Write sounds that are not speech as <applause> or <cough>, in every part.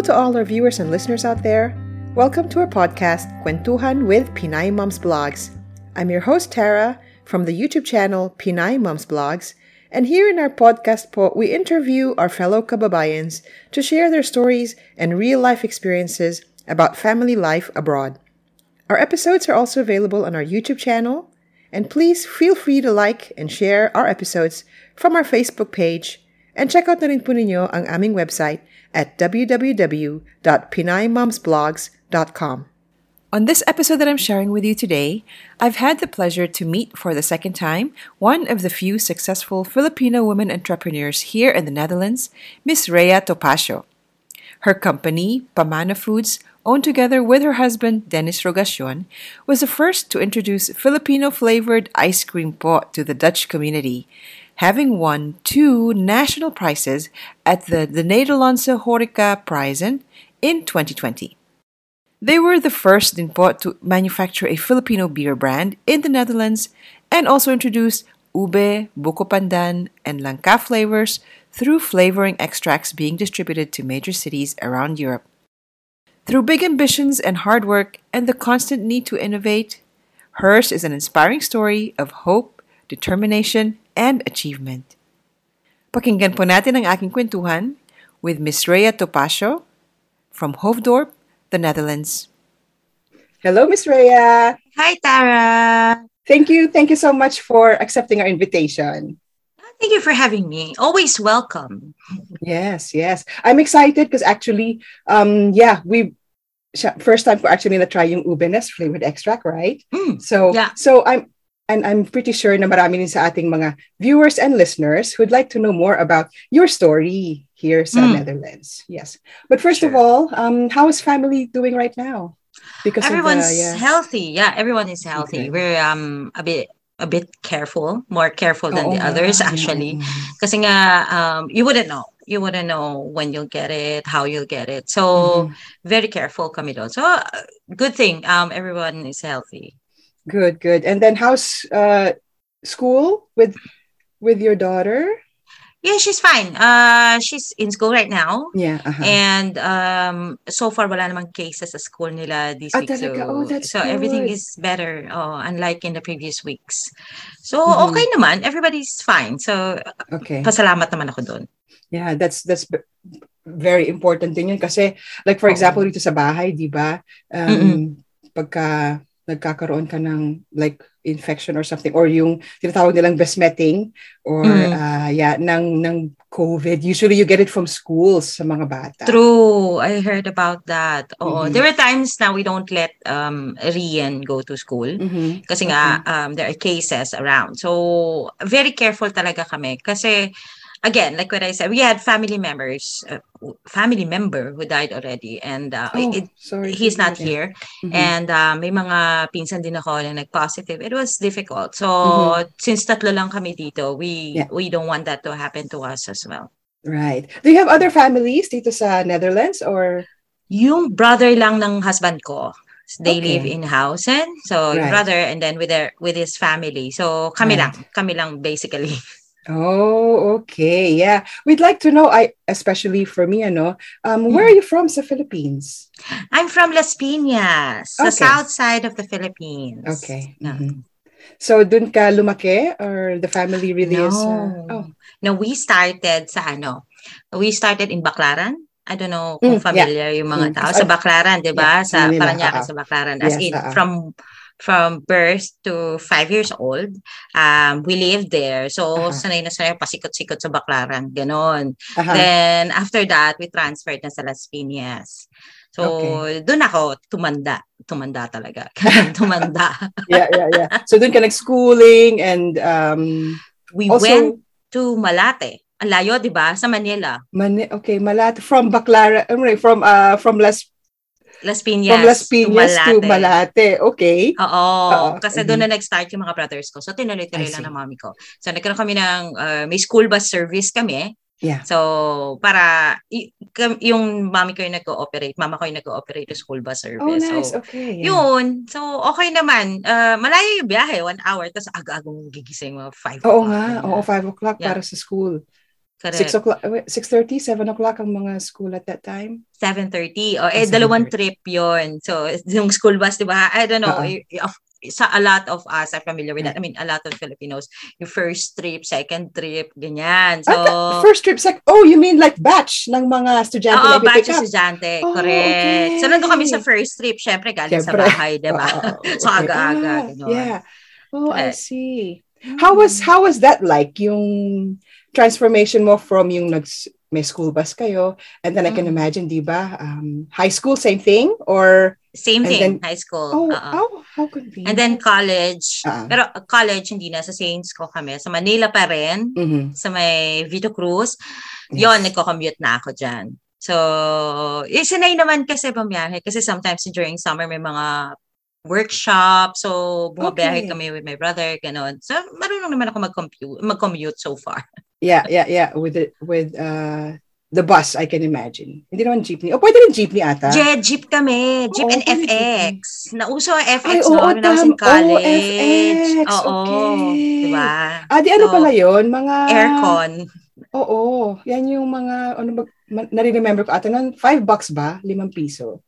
Hello to all our viewers and listeners out there. Welcome to our podcast, Kwentuhan with Pinay Moms Blogs. I'm your host, Tara, from the YouTube channel Pinay Moms Blogs, and here in our podcast po, we interview our fellow kababayans to share their stories and real-life experiences about family life abroad. Our episodes are also available on our YouTube channel, and please feel free to like and share our episodes from our Facebook page and check out na rin po ninyo ang aming website at www.pinaymomsblogs.com. On this episode that I'm sharing with you today, I've had the pleasure to meet for the second time one of the few successful Filipino women entrepreneurs here in the Netherlands, Miss Rhea Topacio. Her company, Pamana Foods, owned together with her husband, Dennis Rogacion, was the first to introduce Filipino flavored ice cream pot to the Dutch community, having won two national prizes at the, the Nederlandse Horeca Prijzen in 2020. They were the first in pot to manufacture a Filipino beer brand in the Netherlands and also introduced ube, buko pandan, and langka flavors through flavoring extracts being distributed to major cities around Europe. Through big ambitions and hard work and the constant need to innovate, hers is an inspiring story of hope, determination, and achievement. Pakinggan po natin ang aking kwentuhan with Miss Rhea Topacio from Hoofddorp, the Netherlands. Hello, Miss Rhea. Hi, Tara. Thank you. Thank you so much for accepting our invitation. Thank you for having me. Always welcome. Yes, yes. I'm excited because actually, um, yeah, we first time for actually na try yung ubenes flavored extract, right? Mm, so, yeah. so I'm and I'm pretty sure na marami din sa ating mga viewers and listeners who'd like to know more about your story here sa Mm. Netherlands. Yes. But first of all, um, how is family doing right now? Because Everyone's the, yeah. healthy. Yeah, everyone is healthy. Okay. We're um a bit a bit careful, more careful than Oo the others Mm, actually. mm, mm. Kasi nga um you wouldn't know. You wouldn't know when you'll get it, how you'll get it. So Mhm. very careful kami doon. So uh, good thing um everyone is healthy. Good, good. And then how's uh school with with your daughter? Yeah, she's fine. Uh she's in school right now. Yeah. Uh-huh. And um, so far, wala namang cases sa school nila this Ah, week. talaga? So, Oh, that's so everything good. is better, oh, unlike in the previous weeks. So, Mhm. okay naman. Everybody's fine. So, okay. pasalamat naman ako doon. Yeah, that's that's very important din yun kasi like for example dito sa bahay, 'di ba? Um Mm-mm. pagka nagkakaroon ka ng like infection or something or yung tinatawag nilang besmetting or Mm. uh, yeah, ng ng COVID, usually you get it from schools sa mga bata. True. I heard about that. Oo. Mhm. There were times na we don't let um, Rian go to school. Mhm. Kasi nga, um, there are cases around. So, very careful talaga kami. Kasi, again, like what I said, we had family members, uh, family member who died already. And uh, Oh, it, sorry. he's not hear here. Mhm. And uh, may mga pinsan din ako na nag-positive. It was difficult. So, Mhm. since tatlo lang kami dito, we Yeah. we don't want that to happen to us as well. Right. Do you have other families dito sa Netherlands or Yung brother lang ng husband ko, they Okay. live in Hausen. So, Right. brother and then with their with his family. So, kami Right. lang. Kami lang basically. <laughs> Oh, okay. Yeah. We'd like to know, I especially for me, ano, um, where are you from sa Philippines? I'm from Las Piñas, the Okay. south side of the Philippines. Okay. Yeah. mhm. So, dun ka lumaki or the family really is? Uh, No. oh, No, we started sa ano? We started in Baclaran. I don't know kung Mm, yeah. familiar yung mga Mm, tao. Sa Baclaran, di ba? yeah, sa Paranaque, sa Baclaran. As Yes, in, oo. from from birth to five years old, um, we lived there. So, Aha. sanay na sanay pasikot-sikot sa Baclaran. Ganon. aha. Then, after that, we transferred na sa Las Piñas. So, doon ako tumanda. Tumanda talaga. <laughs> tumanda. <laughs> yeah, yeah, yeah. So, dun ka nag-schooling and um, We Also- went to Malate. Ang layo, di ba? Sa Manila. Mani, okay, Malate, from Baclara, um, from, uh, from Las, Las Piñas. from Las Piñas to Malate. Okay. Oo. Oo, Kasi mhm. doon na nag-start yung mga brothers ko. So, tinuloy-tuloy lang ng mami ko. So, nagkaroon kami ng, uh, may school bus service kami. Yeah. So, para, y- yung mami ko yung nag-ooperate, mama ko yung nag-ooperate yung school bus Oh, service. nice. So, Okay. yeah. yun. So, okay naman. Uh, malayo yung biyahe, one hour. Tapos aga-aga mong gigising, mga five Oo o'clock, nga. ganyan. Oo, 5 o'clock Yeah. para sa school. Correct. 6 o'clock, 6.30, 7 o'clock ang mga school at that time? 7.30. O, eh, 7:30. dalawang trip yon So, yung school bus, di ba? I don't know. Eh, of- sa a lot of us are familiar with that. I mean, a lot of Filipinos, yung first trip, second trip, ganyan. So, Ah, first trip, sec- oh, you mean like batch ng mga estudyante Oo, na batch pick up? estudyante. Oh, correct. So, okay. nandun kami sa first trip. Syempre, galing sa Syempre. bahay, di ba? <laughs> So, okay. aga-aga. Ah, ganun. yeah. Oh, I Correct. see. How was how was that like yung transformation mo from yung nag may school bus kayo and then I can Mm. imagine, di ba? Um, high school same thing or Same thing, then- high school. oh, Oo. oh how convenient. And then college. Ah. Pero college, hindi na. Sa Saints ko kami. Sa Manila pa rin. Mhm. Sa may Vito Cruz. Yes. Yon, nagko-commute na ako dyan. So, eh, sanay naman kasi bumiyahe. Kasi sometimes during summer may mga workshop. So, bumabiyahe Okay. kami with my brother, ganon. So, marunong naman ako mag-compute, mag-commute so far. <laughs> Yeah, yeah, yeah. With it, with uh the bus, I can imagine. Hindi naman jeepney. O pwede rin jeepney ata. Je, jeep kami. Jeep Oo, and pwede FX. Nauso ang FX Ay, no, oo, when I was in tam- oo, college. FX, Oo. okay. Diba? ah, di ano So, pala yun? Mga... Aircon. Oo. Yan yung mga, ano ba, nare-remember ko ata nun, 5 bucks ba? 5 piso.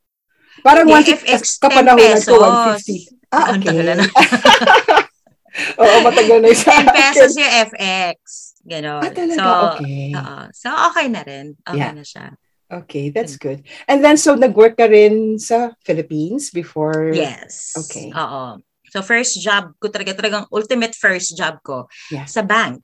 Parang 150, FX, 10 kapanahonan ko, pesos. 150. Ah, Ang okay. tagal na. <laughs> Oo, matagal na yung sa 10 pesos yung FX. Ganon. Ah, talaga? So, okay. oo. so, okay na rin. Okay Yeah. na siya. Okay, that's good. And then, so, nag-work ka rin sa Philippines before? Yes. Okay. Oo. So, first job ko talaga, talagang ultimate first job ko Yeah. sa bank.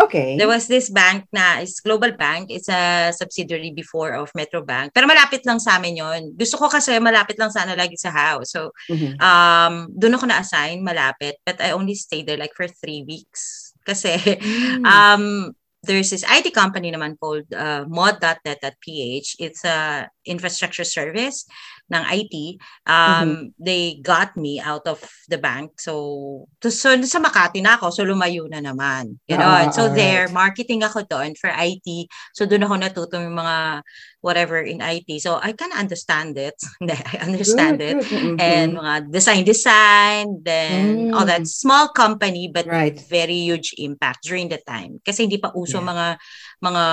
Okay. There was this bank na, it's Global Bank. It's a subsidiary before of Metro Bank. Pero malapit lang sa amin yon. Gusto ko kasi malapit lang sana lagi sa house. So, Mhm. um, doon ako na-assign malapit. But I only stayed there like for three weeks. Kasi, Mm. um, there's this IT company naman called uh, mod.net.ph. It's a infrastructure service ng IT. Um, They got me out of the bank. So, to, so sa Makati na ako. So, lumayo na naman. Ah, Ganon. so, alright. there, marketing ako doon for IT. So, doon ako natuto yung mga whatever in IT. So, I can understand it. <laughs> I understand Good, it. good. Mhm. And mga design, design, then all that. Mm. Small company, but Right. very huge impact during the time. Kasi hindi pa uso Yeah. mga, mga,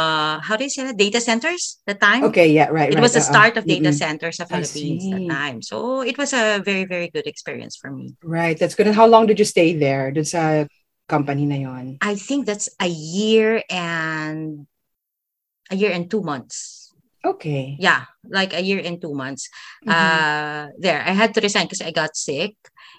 how do you say that? Data centers the time? Okay, yeah, right, It right. was the uh-uh. start of data Mm-mm. centers sa I Philippines that time. So it was a very, very good experience for me. Right, that's good. And how long did you stay there? Dun sa company na yon? I think that's a year and a year and two months. Okay. Yeah, like a year and two months. Mhm. Uh, there, I had to resign because I got sick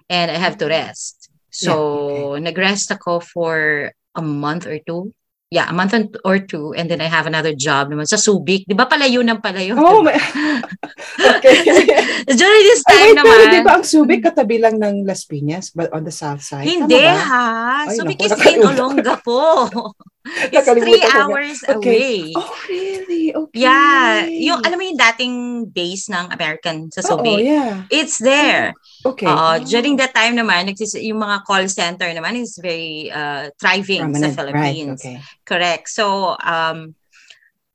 and I have to rest. So, nag-rest ako for a month or two. Yeah, a month and- or two. And then I have another job naman sa Subic. Di ba palayo ng palayo? Oh, Diba? my, <laughs> okay. <laughs> During this Ay, time wait, naman. pero di ba ang Subic katabi lang ng Las Piñas but on the south side? Hindi ba? ha. Ay, Subic naku, is in nakalimutan. Olongapo. <laughs> It's three hours Okay. away. Oh, really? Okay. Yeah. Yung, alam mo yung dating base ng American sa Subic? yeah. It's there. Okay. Oh. during that time naman, yung mga call center naman is very uh, thriving Prominent. sa Philippines. Right, okay. Correct. So, um,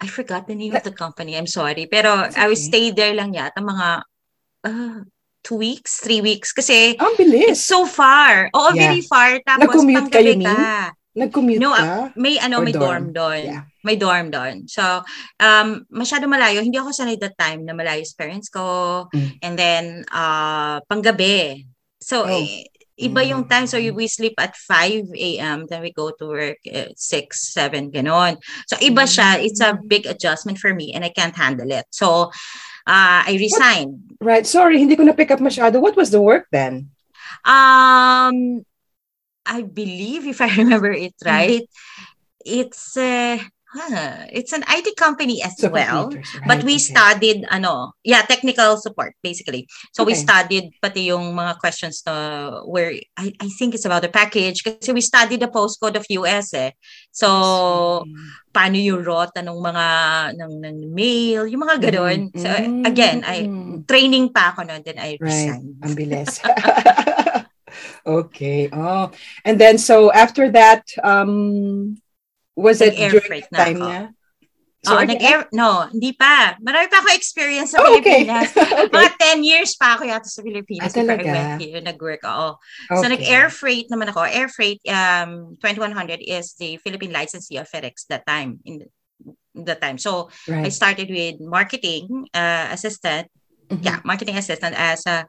I forgot the name of the company. I'm sorry. Pero It's I okay. was stayed there lang yata mga uh, two weeks, three weeks. Kasi Ang bilis. it's so far. Oo, Yeah. very far. Tapos Nag-commute kayo, ka. Nag-commute No, ka? May ano, Or may dorm? dorm doon. Yeah. May dorm doon. So, um, masyado malayo. Hindi ako sanay that time na malayo sa parents ko. Mm. And then, uh, panggabi. So, Oh. eh, iba yung time. So, Mm. we sleep at 5 a.m. Then we go to work at 6, 7, ganon. So, iba siya. It's a Mm. big adjustment for me and I can't handle it. So, uh, I resigned. Right. Sorry, hindi ko na-pick up masyado. What was the work then? Um, I believe, if I <laughs> remember it Mm. right, it's uh, huh, it's an IT company as So, well. right, But we okay. studied ano, yeah, technical support basically. So we Okay. studied pati yung mga questions na where I, I think it's about the package kasi we studied the postcode of US eh. So paano yung rota ng mga ng, ng mail, yung mga ganoon. Mm, So again, I mm. training pa ako noon then I Right. resigned. Ang bilis. <laughs> okay. Oh. And then so after that um was it Nag-air during the time na? So, Sorry, nag-air, no, hindi pa. Marami pa ako experience sa Oh, okay. Pilipinas. <laughs> okay. Mga 10 years pa ako yata sa Ah, Pilipinas I talaga? went here, nag-work. Oo. So, Okay. nag-air freight naman ako. Air freight, um, 2100 is the Philippine licensee of FedEx that time. In that time. So, I started with marketing uh, assistant. Mhm. Yeah, marketing assistant as a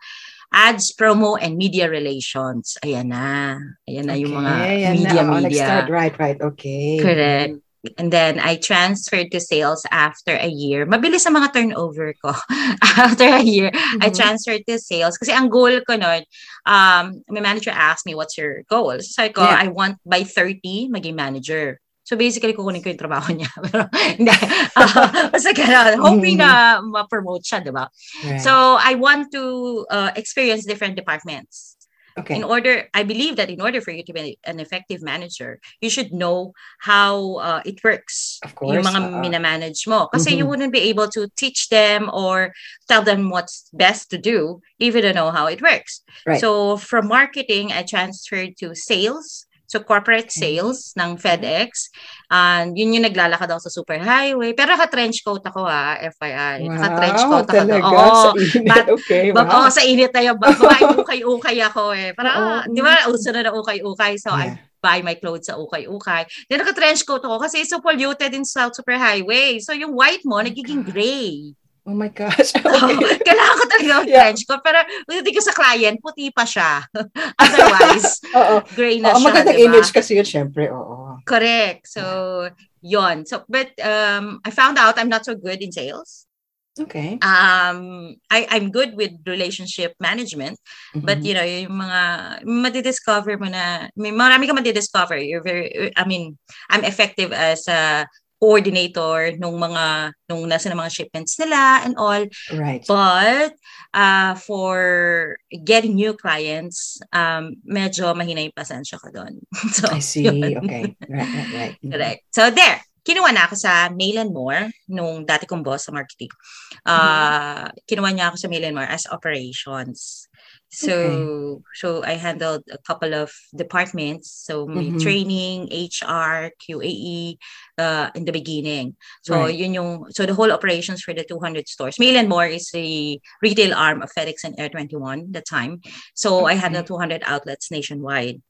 ads, promo, and media relations. Ayan na. Ayan na yung mga na. media, Oo, media. nag-start. Right, right. Okay. Correct. And then I transferred to sales after a year. Mabilis ang mga turnover ko. <laughs> after a year, I Mhm. transferred to sales. Kasi ang goal ko nun, um, my manager asked me, what's your goal? So ko, Yeah. I want by 30, maging manager. So basically, kukunin ko yung trabaho niya. <laughs> Pero hindi. Uh, basta ganun. <laughs> Hoping na ma-promote siya, di ba? Right. So I want to uh, experience different departments okay. in order i believe that in order for you to be an effective manager you should know how uh, it works Of course, yung mga oo. minamanage mo kasi you Mhm. wouldn't be able to teach them or tell them what's best to do if you don't know how it works Right. so from marketing i transferred to sales so corporate Okay. sales ng FedEx and yun yung naglalakad ako sa superhighway pero naka-trench coat ako ha FYI naka-trench Wow, coat ako talaga. Oo. Sa init. But- okay, wow. oh, sa init na yung bag. Baka ukay-ukay ako eh. Para, Oo. ah, di ba, uso na na ukay-ukay. So, Yeah. I buy my clothes sa ukay-ukay. Then, naka-trench coat ako kasi it's so polluted in South Superhighway. So, yung white mo, nagiging God. gray. Oh my gosh. <laughs> Okay. kailangan ko talaga ng Yeah. trench coat. Pero, hindi ko sa client, puti pa siya. <laughs> Otherwise, <laughs> Oo. gray na Oo, siya, magandang di ba? image kasi yun, syempre. Oo. Correct. So, yon. So, but um, I found out I'm not so good in sales. Okay. Um, I, I'm good with relationship management. But Mhm. you know, yung mga madidiscover mo na, may marami ka madidiscover. You're very, I mean, I'm effective as a coordinator nung mga, nung nasa na mga shipments nila and all. right. But uh, for getting new clients, um, medyo mahina yung pasensya ko doon. <laughs> so, I see. yun. Okay. Right, right, right. <laughs> Mhm. Correct. So there, kinuha na ako sa Mail and More nung dati kong boss sa marketing. Uh, Kinuha niya ako sa Mail and More as operations. So so I handled a couple of departments. So may Mhm. training, HR, QAE uh, in the beginning. So Right. yun yung so the whole operations for the 200 stores. Mail and More is the retail arm of FedEx and Air 21 the time. So I Okay. handled 200 outlets nationwide.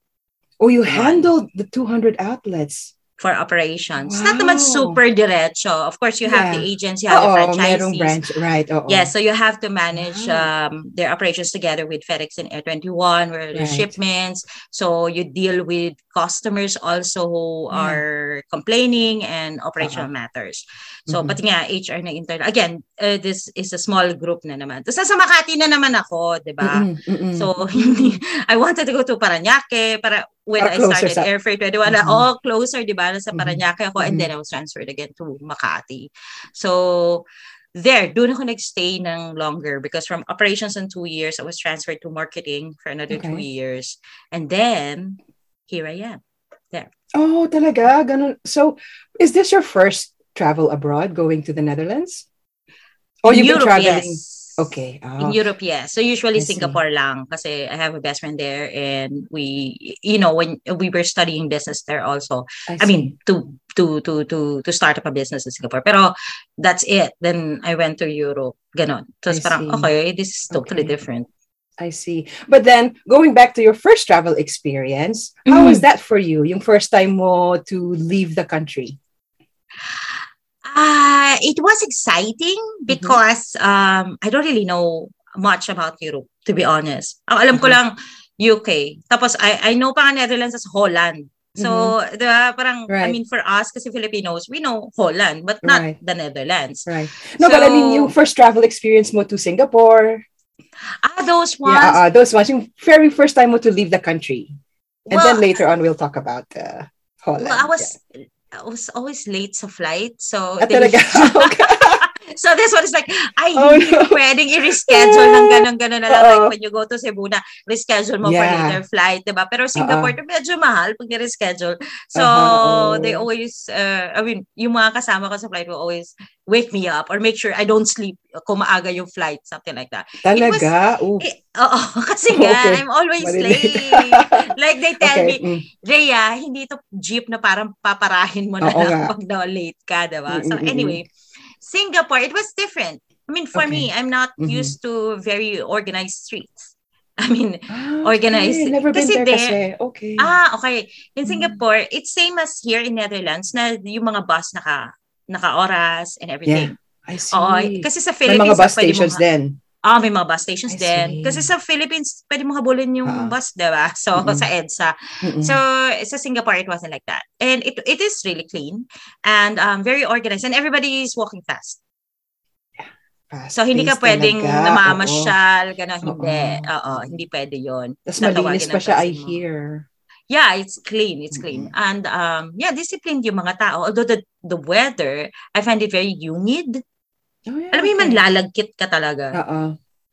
Oh, you handled the 200 outlets. For operations. Not naman Wow. super diretso. Of course, you have Yeah. the agents, you have the Oo, franchisees. branch. Right, oo. Yes, so you have to manage Wow. um, their operations together with FedEx and Air 21, where the Right. shipments. So you deal with customers also who Yeah. are complaining and operational matters. So Mhm. pati nga HR na internal. Again, uh, this is a small group na naman. Tapos nasa Makati na naman ako, di ba? Mm-mm, mm-mm. So, <laughs> hindi, I wanted to go to Paranaque para when I started sa- Air Freight 21, na, Mhm. oh, closer, di ba? Sa Mhm. Paranaque ako and Mhm. then I was transferred again to Makati. So, there, doon ako nagstay ng longer because from operations in two years, I was transferred to marketing for another two Okay. years. And then, here I am. Oh, talaga? Ganun. So, is this your first travel abroad, going to the Netherlands? In you've been Europe, traveling? yes. Okay. In ah, Europe, yes. So usually I see. Singapore lang kasi I have a best friend there and we you know when we were studying business there also. I see. mean to to to to to start up a business in Singapore. Pero that's it. Then I went to Europe. Ganon. I Tapos parang see. okay, this is totally Okay. different. I see. But then, going back to your first travel experience, how was that for you? Yung first time mo to leave the country? Ah, it was exciting because um I don't really know much about Europe to be honest. Ang alam ko Mhm. lang UK. Tapos I I know pa nga Netherlands as Holland. So, di ba, parang, I Right. mean, for us, kasi Filipinos, we know Holland, but not Right. the Netherlands. Right. No, but I mean, So- yung first travel experience mo to Singapore. Ah, those ones, Yeah, uh, those ones. Yung very first time mo to leave the country. And then Well, later on, we'll talk about uh, Holland. well, I was, I was always late sa flight, so Ah, talaga? <laughs> Okay. So this one is like, ay, Oh, hindi no. pwedeng i-reschedule ng ganun-ganun na lang. Oo. Like when you go to Cebu na, reschedule mo for Yeah. later flight, diba? Pero Singapore, medyo mahal pag i-reschedule. So, oo. they always, uh, I mean, yung mga kasama ko sa flight will always wake me up or make sure I don't sleep kung maaga yung flight, something like that. Talaga? Oh, Eh, oo, <laughs> kasi <laughs> nga, Okay. I'm always late. like they <laughs> tell okay. me, mm. Rhea, hindi ito jeep na parang paparahin mo na Oo lang nga. pag na-late ka, diba? So anyway, Singapore, it was different. I mean, for me, I'm not Mhm. used to very organized streets. <laughs> I mean, Ah, Organized. Okay. Never been Kasi there there- kasi. Okay. ah, okay. In Mm. Singapore, it's same as here in Netherlands na yung mga bus naka naka-oras and everything. I see. Oo, kasi sa May Philippines, mga bus stations nga- din. Ah, may mga bus stations I din. see. Kasi sa Philippines, pwede mo habulin yung Ah. bus, diba? So, Mm-mm. sa EDSA. Mm-mm. So sa Singapore, it wasn't like that, and it it is really clean and um, very organized, and everybody is walking fast. Fast So hindi ka pwedeng talaga. Namamasyal, gano'n, hindi. Oo, hindi pwede 'yon. Tapos malinis pa siya, I hear. Yeah, it's clean, it's clean. And um yeah, disciplined yung mga tao. Although the the weather, I find it very humid. Oh, yeah, Alam mo yung okay. manlalagkit ka talaga. Oo.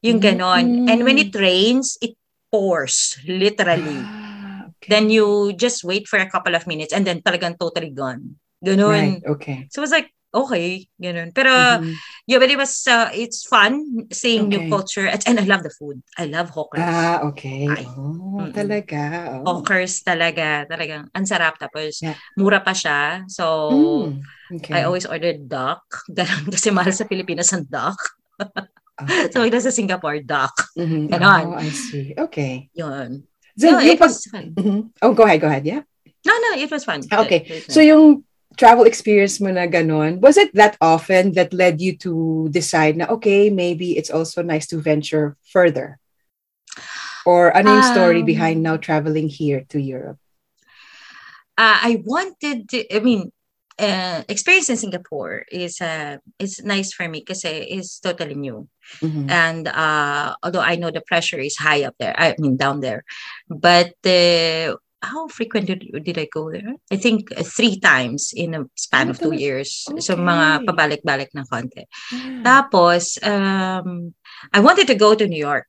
Yung Mm. gano'n. And when it rains, it pours, literally. Ah, okay. Then you just wait for a couple of minutes and then talagang totally gone. Ganun. Right, okay. So it was like, okay, ganun. Pero, Mhm. yeah, but it was, uh, it's fun seeing new Okay. culture. And, and I love the food. I love hawkers. Ah, okay. Ay. Oh, Mm-mm. talaga. Oh. Hawkers talaga. Talagang, ang sarap. Tapos, Yeah. mura pa siya. So, Mm, okay. I always order duck. <laughs> Ganun. Kasi mahal sa Pilipinas ang duck. Ah, <laughs> So, sa Singapore, duck. mhm. ganon. Oh, I see. Okay. Yun. Then, Yeah, it pag- was fun. Mhm. Oh, go ahead, go ahead, yeah. No, no, it was fun. Okay. It- it was So fun. yung travel experience mo na ganun, was it that often that led you to decide na, okay, maybe it's also nice to venture further? Or ano yung story Um, behind now traveling here to Europe? uh, I wanted to, I mean, uh, experience in Singapore is uh, is nice for me kasi it's totally new. Mhm. And uh, although I know the pressure is high up there, I mean down there, but uh, how frequent did, did I go there? I think three times in a span Oh, of two talaga? years. So Okay. mga pabalik-balik ng konti. Yeah. Tapos, um, I wanted to go to New York.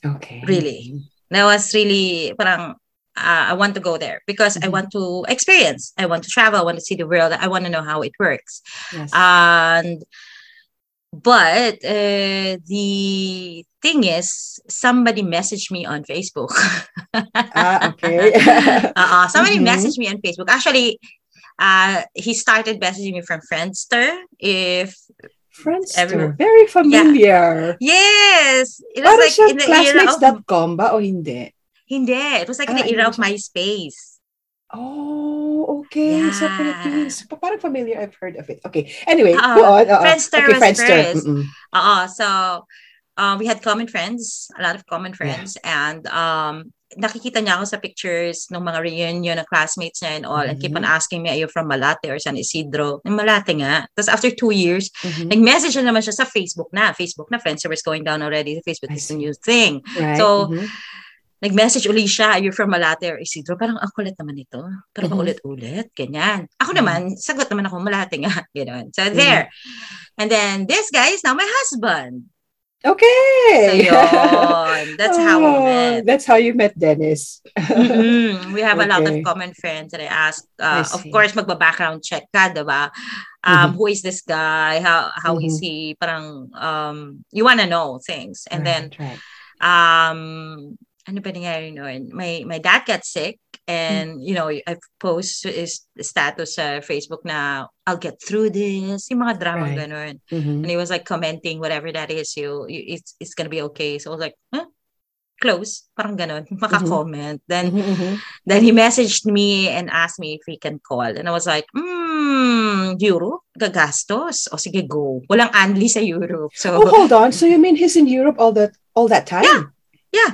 Okay. Really? That was really parang uh, I want to go there because I Mhm. want to experience. I want to travel. I want to see the world. I want to know how it works. Yes. And but uh, the thing is, somebody messaged me on Facebook. <laughs> ah, okay. uh, somebody Mhm. messaged me on Facebook. Actually, uh, he started messaging me from Friendster. If Friendster. Everyone- Very familiar. yes, it was like in the era of classmates.com ba o hindi? Hindi. It was like Ah, the era of. MySpace. Oh, okay. Yeah. Philippines. Pa- Parang familiar. I've heard of it. Okay. Anyway, Oo. go on. Oo. Friendster okay, was Friendster. first. Uh, so uh, we had common friends, a lot of common friends, and um, nakikita niya ako sa pictures ng mga reunion ng classmates niya and all, and keep on Mhm. asking me, are you from Malate or San Isidro? Yung Malate nga. Tapos after two years, Mhm. nag-message na naman siya sa Facebook na. Facebook na, Friendster was going down already. Facebook is a new thing. Right. So, mhm. Nag-message uli siya, are you from Malate or Isidro? Parang ang kulit naman ito. Pero Mhm. paulit-ulit, ganyan. Ako Mhm. naman, sagot naman ako, Malate nga. <laughs> Gano'n. So, Mhm. there. And then, this guy is now my husband. Okay. So, yun. <laughs> That's how we Oh, met. That's how you met Dennis. Mhm. We have a lot of Okay. common friends and I asked, I uh, of see. course, magba-background check ka, diba? Um, Who is this guy? How how is Mhm. he? Parang, um, you wanna know things. And then, Right, right. um, ano ba nangyari noon? My, my dad got sick and, you know, I post his status sa Facebook na, I'll get through this. Yung mga drama Right. ganun. Mhm. And he was like commenting whatever that is, you, you it's it's gonna be okay. So I was like, huh? Close, parang ganun, <laughs> maka-comment. Then Mhm, mhm. then he messaged me and asked me if he can call. And I was like, hmm, Europe? Gagastos? O sige, go. Walang anli sa Europe. So, Oh, hold on. So you mean he's in Europe all that all that time? Yeah. Yeah.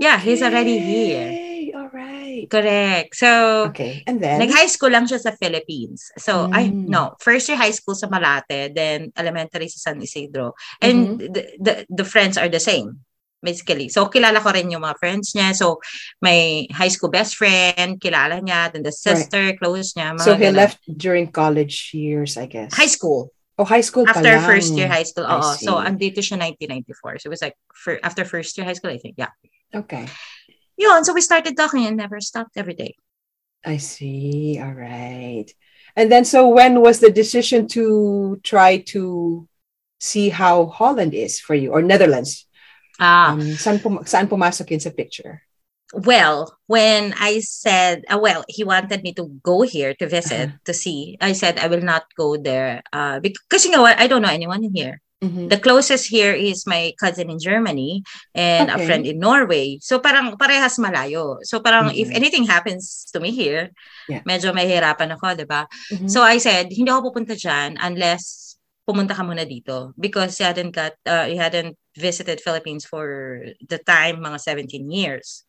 Yeah, he's already here. All right. correct. So, Okay. And then nag-high school lang siya sa Philippines. So, I, Mm. no, first year high school sa Malate, then elementary sa San Isidro. And Mm-hmm. the, the, the friends are the same. Basically. So, kilala ko rin yung mga friends niya. So, my high school best friend, kilala niya. Then the sister, close niya. Mga so he ganun. left during college years, I guess. High school. Oh, high school pa After first year high school. I Oo. So, andito siya 1994. So, it was like, for, after first year high school, I think. Yeah. Okay. Yun. So, we started talking and never stopped every day. I see. All right. And then, so when was the decision to try to see how Holland is for you or Netherlands? Ah, Um, saan, pum- saan pumasok yun sa picture? well, when I said, uh, well, he wanted me to go here to visit, Uh-huh. to see. I said, I will not go there. Uh, because, you know what? I don't know anyone in here. Mhm. The closest here is my cousin in Germany and a Okay. friend in Norway. So parang parehas malayo. So parang if Mhm. anything happens to me here, Yeah. medyo mahirapan ako, 'di ba? Mhm. So I said, hindi ako pupunta diyan unless pumunta ka muna dito because he hadn't got uh, he hadn't visited Philippines for the time mga 17 years.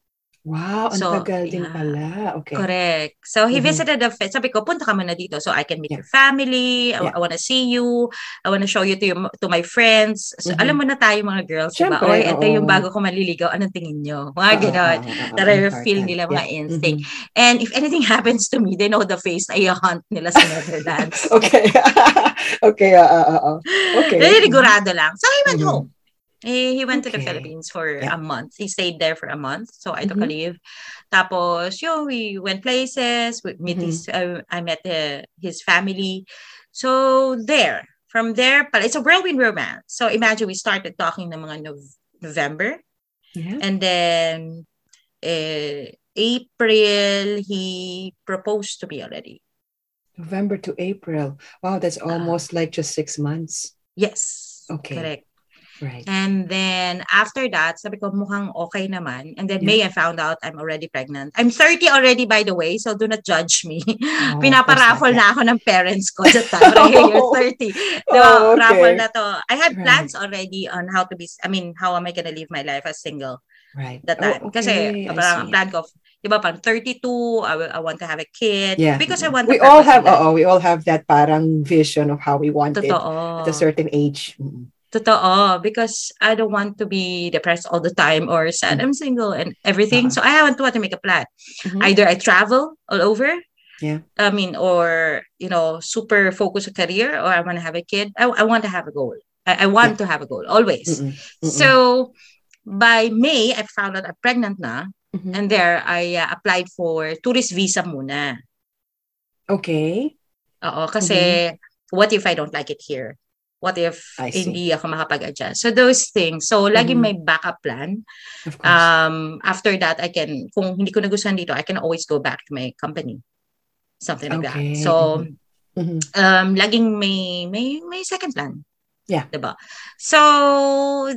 Wow, ang So, tagal din yeah. pala. Okay. Correct. So he Mhm. visited the sabi ko punta ka muna dito so I can meet Yeah. your family. I, Yeah. I want to see you. I want to show you to your, to my friends. So Mhm. alam mo na tayo mga girls, di ba? Siyempre, Oy, ito oo. yung bago ko maliligaw. Anong tingin nyo? Mga Ah, ganon. ah, Nare-feel important. nila mga Yeah. instinct. Mhm. And if anything <laughs> happens to me, they know the face na i-hunt nila sa Netherlands. <laughs> Okay. <laughs> okay. ah, ah, ah, ah. Okay. Nalilигurado lang. So he went Mhm. home. He, he went to the Philippines for Yeah. a month. He stayed there for a month. So I took a Mhm. leave. Tapos, yo, we went places. We meet Mhm. his, uh, I met uh, his family. So there, from there, but it's a whirlwind romance. So imagine we started talking ng mga Nov- November. Yeah. And then eh, April, he proposed to me already. November to April. Wow, that's Ah. almost like just six months. Yes. Okay. Correct. Right. And then after that, sabi ko mukhang okay naman. And then Yeah. May I found out I'm already pregnant. I'm 30 already by the way, so do not judge me. Oh, <laughs> Pinaparaffle na ako ng parents ko that time. Hey, <laughs> you're 30. No, Oh, okay. raffle na to. I had Right. plans already on how to be, I mean, how am I gonna live my life as single Right. that Oh, time. Kasi okay, I parang plan ko, di ba, parang 32, I, will- I want to have a kid. Yeah. Because I want we all have oh, we all have that parang vision of how we want it Totoo. at a certain age. Mm. Totoo, because I don't want to be depressed all the time or sad. Mm. I'm single and everything. Uh-huh. So I want to want to make a plan. Mhm. Either I travel all over. Yeah. I mean, or you know, super focus a career, or I want to have a kid. I, I want to have a goal. I, I want to have a goal always. Mm-mm. Mm-mm. So by May, I found out I'm pregnant na, Mhm. and there I uh, applied for tourist visa muna. okay. Oo, kasi what if I don't like it here? What if hindi ako makapag-adjust? So those things. So lagi Mhm. may backup plan. Um after that I can kung hindi ko nagustuhan dito, I can always go back to my company. Something like Okay. that. So Mhm. um laging may may may second plan. Yeah. Diba? So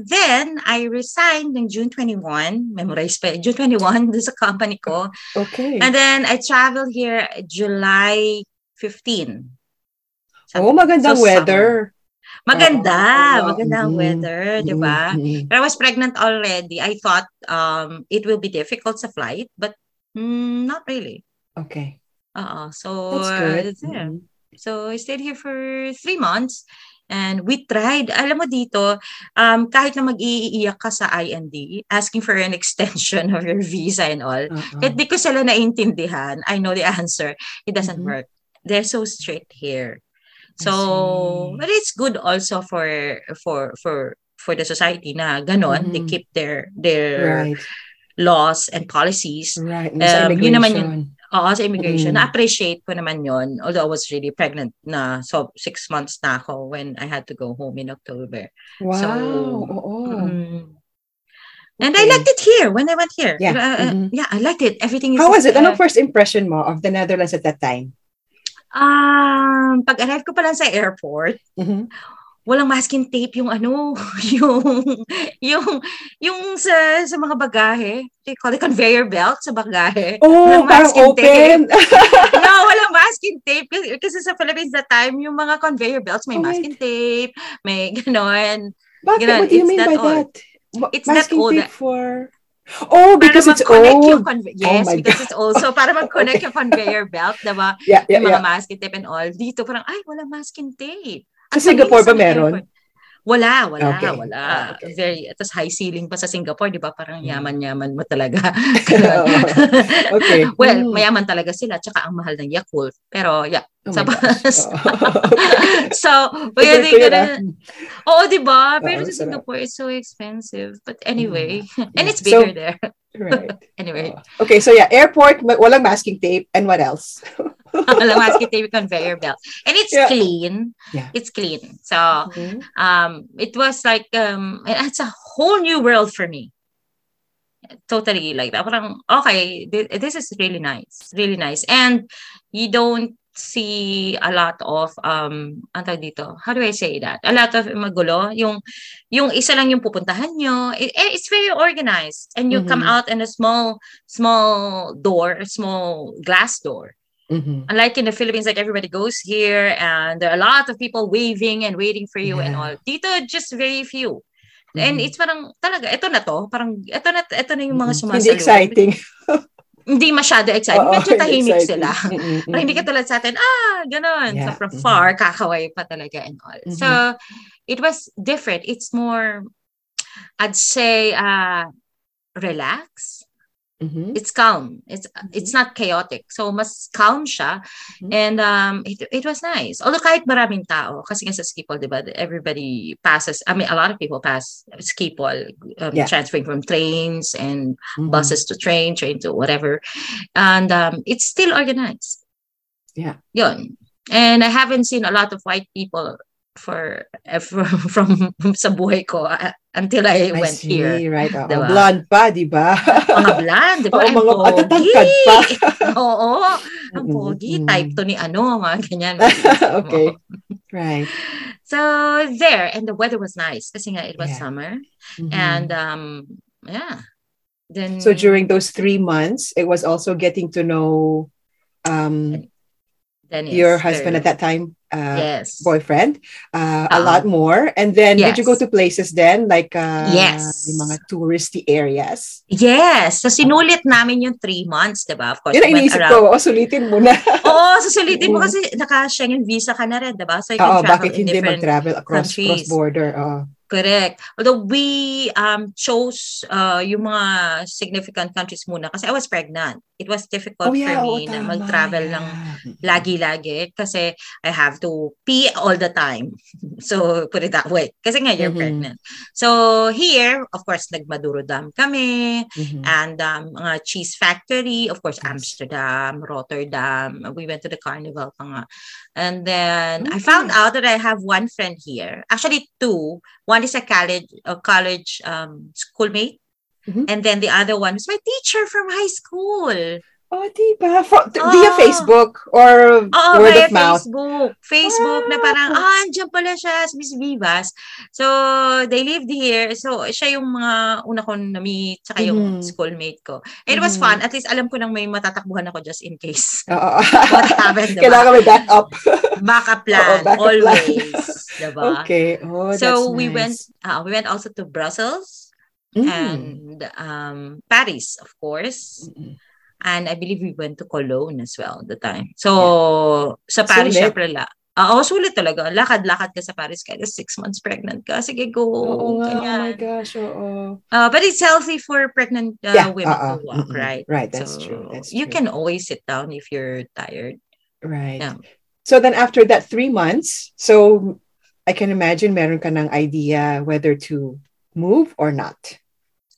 then I resigned ng June 21, memorize pa, June 21 <laughs> doon sa company ko. Okay. And then I traveled here July 15. oh, magandang So, weather. Maganda, Oo. maganda ang Mm-mm. weather, 'di ba? Mm-mm. But I was pregnant already. I thought um it will be difficult sa flight, but mm, not really. Okay. Uh so That's good. uh, there. Mhm. So I stayed here for three months and we tried. Alam mo dito, um, kahit na mag-iiyak ka sa IND, asking for an <laughs> extension of your visa and all, Uh-uh. kahit di ko sila naintindihan, I know the answer, it doesn't Mhm. work. They're so strict here. I So, but it's good also for for for for the society na ganon, they Mhm. keep their their Right. laws and policies. Right. Sa Um, yun naman immigration. Oo, sa immigration, Mm. na-appreciate ko naman yon Although I was really pregnant na, so six months na ako when I had to go home in October. Wow. So, Oo. Mm. And I Okay. liked it here when I went here. Yeah. Uh, uh, Mhm. yeah, I liked it. Everything is How was it? uh, Anong first impression mo of the Netherlands at that time? Um, pag arrive ko pa lang sa airport, Mhm. walang masking tape yung ano, <laughs> yung yung yung sa sa mga bagahe. They call it conveyor belt sa bagahe. Oh, Walang parang masking tape. open. <laughs> no, walang masking tape kasi, kasi sa Philippines that time yung mga conveyor belts may Oh masking tape, may <laughs> ganon. Bakit? Ganun, What do you it's mean by old. that? It's that masking old. tape for... Oh, because para it's old. conve- yes, my because it's also para mag-connect yung conveyor belt, diba? <laughs> Yeah, yeah, yung mga yeah. masking tape and all. Dito parang, ay, wala masking tape. Sa Ang Singapore ba sa meron? Wala, wala, Okay. wala. Ah, okay. Very, tapos high ceiling pa sa Singapore, di ba? Parang Mm. yaman-yaman mo talaga. <laughs> okay. <laughs> well, Mm. mayaman talaga sila, tsaka ang mahal ng Yakult. Pero, yeah. Oh sa bus. <laughs> Oh. so, ka yun, na. ah. Oo, di ba? Pero sa. Singapore, it's so expensive. But anyway, and Yeah. it's bigger So- there. Right. <laughs> Anyway, Okay, so yeah, airport, walang masking tape, and what else? <laughs> alam mo, tape conveyor belt. And it's Yeah. clean. Yeah. It's clean. So, Mhm. um, it was like, um, it's a whole new world for me. Totally like that. Parang, okay, thi- this is really nice. Really nice. And you don't see a lot of um ang tawag dito how do I say that a lot of magulo yung yung isa lang yung pupuntahan nyo it, eh, it's very organized and you come Mhm. out in a small small door a small glass door Mhm. unlike in the Philippines, like everybody goes here and there are a lot of people waving and waiting for you and Yeah. all. Dito, just very few. And Mhm. it's parang, talaga, ito na to. Parang, ito na, ito na yung mga Mhm. sumasalubong. Hindi exciting. <laughs> Hindi masyado exciting. Oo, Medyo <laughs> tahimik exciting. sila. Mhm, Parang hindi ka tulad sa atin, ah, ganun. So Yeah. from Mhm. far, kakaway pa talaga and all. Mhm. So, it was different. It's more, I'd say, uh, relax. Mhm. It's calm. It's it's not chaotic. So mas calm siya. Mhm. And um it, it was nice. Although kahit maraming tao kasi nga sa Skipol, 'di ba? Everybody passes. I mean a lot of people pass Skipol um, Yeah. transferring from trains and Mhm. buses to train, train to whatever. And um it's still organized. Yeah. Yun. And I haven't seen a lot of white people for, from, <laughs> from sa buhay ko uh, until I, I went see, here. right. Diba? Blonde pa, di ba? <laughs> Mga blonde, di ba? Ang mga pogi. atatangkad pa. <laughs> Oo. Ang Mm, pogi. mm. Type to ni ano, mga ganyan. okay. Right. So, there. And the weather was nice kasi nga it was Yeah. summer. Mhm. And, um, yeah. Then, so during those three months, it was also getting to know um, then your husband at that time, uh, Yes. boyfriend, uh, a Uh-uh. lot more. And then did you go Yes. to places then, like uh, Yes. yung mga touristy areas? Yes. So, sinulit namin yung three months, di ba? Of course, Yun ang iniisip around. ko, oh, sulitin mo na. <laughs> Oo, susulitin mo Mm. <laughs> kasi naka-Schengen visa ka na rin, di ba? So, you can Oo, travel bakit in hindi mag-travel across countries. cross-border? Oh. Correct. Although we um chose uh yung mga significant countries muna kasi I was pregnant. It was difficult Oh, yeah, for me na tama, mag-travel yeah. lang lagi-lagi kasi I have to pee all the time. <laughs> So put it that way. Kasi nga you're Mhm. pregnant. So here, of course, nagmaduro dam kami Mhm. and um, mga cheese factory, of course, Yes. Amsterdam, Rotterdam. We went to the carnival pa nga. And then I Okay. found out that I have one friend here. Actually, two. One is a college, a college um, schoolmate. Mhm. And then the other one is my teacher from high school. Oh, diba? For, t- Via Oh. Facebook or Oo, word of mouth? Facebook. Facebook na parang, Wow. ah, andyan pala siya, si Miss Vivas. So, they lived here. So, siya yung mga una ko na-meet, tsaka yung Mhm. schoolmate ko. It was Mhm. fun. At least alam ko nang may matatakbuhan ako just in case. <laughs> Oo. What happened, diba? Kailangan may back up. Backup <laughs> plan, Oo, backup plan. always. diba? Okay. Oh, So, that's we went, nice. uh, we went also to Brussels Mm. and um, Paris, of course. Mm-mm. And I believe we went to Cologne as well at the time. So, sa Paris, Sulit. syempre, la. Oo, sulit talaga. Lakad-lakad ka sa Paris kahit six months pregnant ka. Sige, go. Oo oh Ganyan. my gosh, oo. Uh, but it's healthy for pregnant uh, Yeah, women uh-uh. to walk, Mm-mm. right? Right, that's So, true, that's You true. can always sit down if you're tired. Right. Yeah. So then after that three months, so I can imagine meron ka ng idea whether to move or not.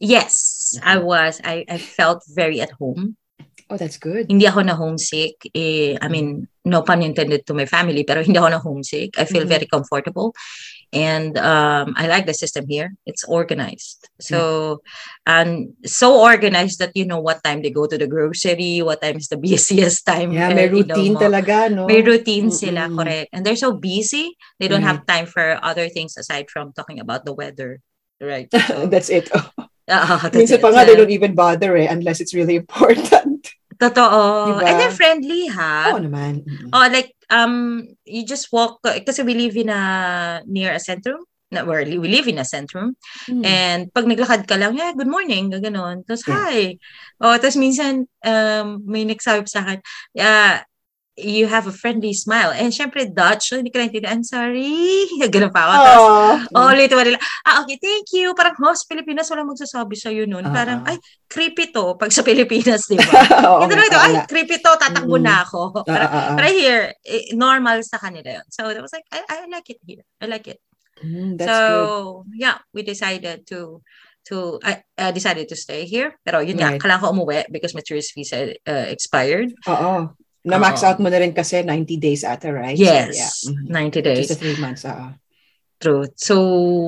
Yes, I was. I, I felt very at home. Oh, that's good. Hindi ako na homesick. Eh, I mean, no pun intended to my family, pero hindi ako na homesick. I feel Mhm. very comfortable. And um, I like the system here. It's organized. So, and so organized that you know what time they go to the grocery, what time is the <laughs> busiest time. Yeah, eh, may routine talaga, no? May routine sila, Mm-mm. correct. And they're so busy, they don't have time for other things aside from talking about the weather. Right. <laughs> So, that's it. Oh. <laughs> ah, that's Minsan it. pa nga, they don't even bother eh, unless it's really important. Totoo. Diba? And they're friendly, ha? Oo naman. Oh, like um, you just walk kasi we live in a near a centrum. Na, where we live in a centrum. Mm. And pag naglakad ka lang, yeah, good morning, gano'n. Tapos, Yeah. hi. Oh, tapos minsan, um, may nagsabi sa akin, yeah, you have a friendly smile. And syempre, Dutch, so hindi ka lang I'm sorry. <laughs> Ganun pa ako. Tapos, oh, ulit mo nila, ah, okay, thank you. Parang, oh, sa Pilipinas, walang magsasabi sa'yo nun. Ah, Parang, ah. ay, creepy to. Pag sa Pilipinas, di ba? <laughs> Oo Ito nga, lang ito, ay, nga. creepy to, tatakbo Mm. na ako. Ah, Parang, ah. pero here, eh, normal sa kanila yun. So, I was like, I, I like it here. I like it. Mm, that's so, good. yeah, we decided to to I uh, decided to stay here. Pero yun nga, Right. kailangan ko umuwi because my tourist visa uh, expired. Oo. Na-max Oo. out mo na rin kasi 90 days ata, right? Yes, So, yeah. Mhm. 90 days. Just three months, oo. True. So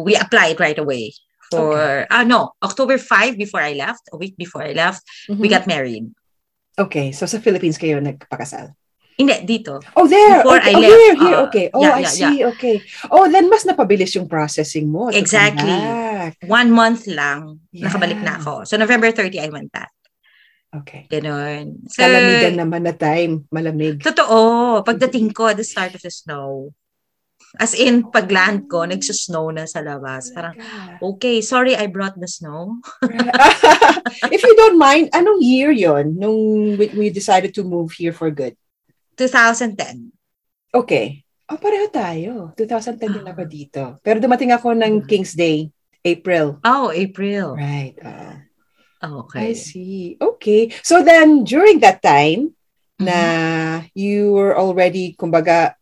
we applied right away for ah no, October 5 before I left, a week before I left, we Mhm. got married. Okay, so sa Philippines kayo nagpakasal? Hindi, dito. Oh, there! Before okay. I oh, left, here, here, uh, okay. Oh, yeah, I yeah, see, okay. Oh, then mas napabilis yung processing mo. Exactly. One month lang, nakabalik na Yeah. ako. So November 30, I went back. Okay. Ganon. So, Kalamigan naman na time. Malamig. Totoo. Pagdating ko at the start of the snow. As in, pag land ko, nagsusnow na sa labas. Parang, okay, sorry I brought the snow. <laughs> If you don't mind, anong year yon nung we, we decided to move here for good? 2010. Okay. Oh, pareho tayo. 2010 din Ah. ako dito. Pero dumating ako ng Hmm. King's Day, April. Oh, April. Right. oo. Okay. I see. Okay. So then, during that time, Mm-hmm. na you were already, kumbaga,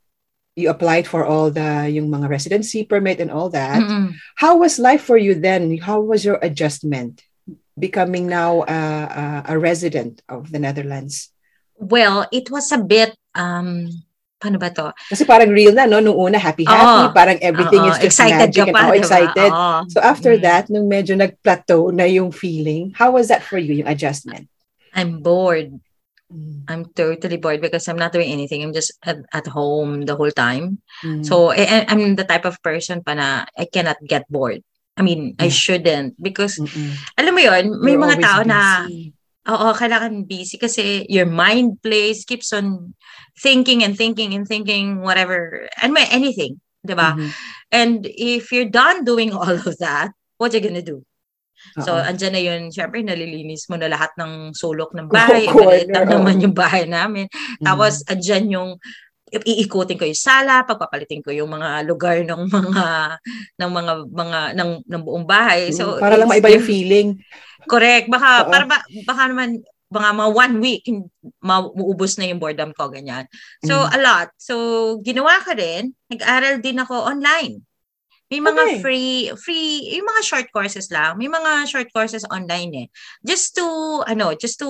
you applied for all the, yung mga residency permit and all that. Mm-mm. How was life for you then? How was your adjustment becoming now a, a, a resident of the Netherlands? Well, it was a bit, um, paano ba to? Kasi parang real na, no? Nung una, happy-happy. parang everything Oo, is just excited magic ka and pa, oh, di ba? excited. Oo. So after Mm. that, nung medyo nag-plateau na yung feeling, how was that for you, yung adjustment? I'm bored. Mm. I'm totally bored because I'm not doing anything. I'm just at, at home the whole time. Mm. So, I, I- I'm the type of person pa na I cannot get bored. I mean, I Yeah. shouldn't because Mm-mm. alam mo yon may You're mga tao na busy. Oo, kailangan busy kasi your mind plays keeps on thinking and thinking and thinking whatever and may anything, 'di ba? Mhm. And if you're done doing <laughs> all of that, what you gonna do? So, Oo. andyan na yun, syempre, nalilinis mo na lahat ng sulok ng <laughs> bahay. Corner, Maliit lang naman yung bahay namin. Mhm. Tapos, andyan yung iikutin ko yung sala, pagpapalitin ko yung mga lugar ng mga ng mga mga ng, ng buong bahay. So para lang maiba yung feeling. Correct. Baka Oo. para ba, baka naman mga mga one week mauubos na yung boredom ko ganyan. So Mm. a lot. So ginawa ko rin, nag-aral din ako online. May mga Okay. free free yung mga short courses lang. May mga short courses online eh. Just to ano, just to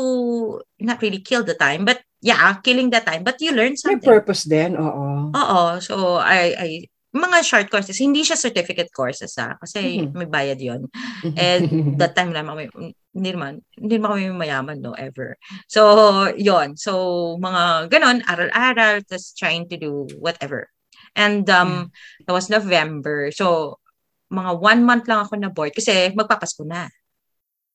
not really kill the time, but yeah, killing the time, but you learn May something. purpose din, oo. Oo. So, I, I, mga short courses, hindi siya certificate courses ha, kasi Mhm. may bayad yon And <laughs> that time lang, kami, hindi naman, hindi naman kami mayaman, no, ever. So, yon So, mga ganon, aral-aral, just trying to do whatever. And um, that was November. So, mga one month lang ako na board kasi magpapasko na.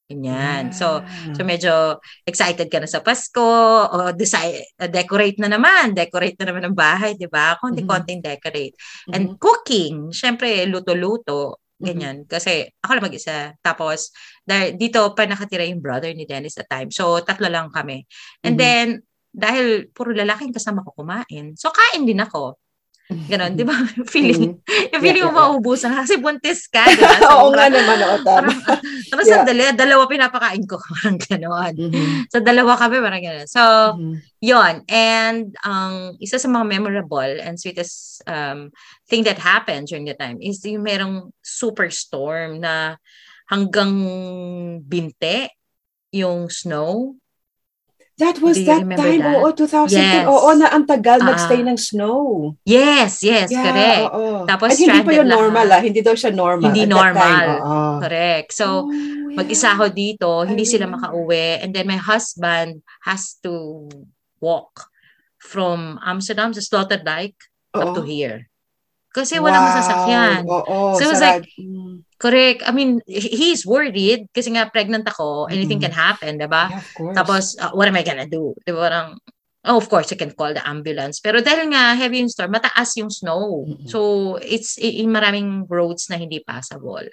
Ganyan. So, So medyo excited ka na sa Pasko o decide, uh, decorate na naman, decorate na naman ang bahay, 'di ba? Konti-konting decorate. And cooking, syempre luto-luto, ganyan. Kasi ako lang mag-isa. Tapos dahil dito pa nakatira yung brother ni Dennis at time. So tatlo lang kami. And Mhm. then dahil puro lalaking kasama ko kumain. So kain din ako. Ganon, 'di ba? <laughs> feeling, yung feeling mo Yeah, yeah, yeah. maubusan ka kasi buntis ka, 'di ba? <laughs> Oo nga naman, oo, tama. Parang, <laughs> parang Yeah. sandali, dalawa pinapakain ko. Parang gano'n. Mhm. So, dalawa kami, parang gano'n. So, Mhm. yon And, ang isa sa mga memorable and sweetest um, thing that happened during the time is yung merong superstorm na hanggang binte yung snow. That was Do that time, that? oo, 2010. Yes. Oo, na ang tagal Ah. nagstay ng snow. Yes, yes, correct. oo. Tapos At hindi pa yun normal, lahat. ah. Hindi daw siya normal. Hindi normal. Time. Correct. So, Oh, yeah. mag-isa ako dito, hindi sila remember. makauwi. And then my husband has to walk from Amsterdam sa Sloterdijk up to here. Kasi walang Wow. masasakyan. Oo, So it was like, Mm. Correct. I mean, he- he's worried kasi nga pregnant ako. Anything Mm. can happen, diba? Yeah, of course. Tapos, uh, what am I gonna do? Diba parang, Oh, of course, you can call the ambulance. Pero dahil nga heavy yung storm, mataas yung snow. Mm-mm. So, it's in maraming roads na hindi passable.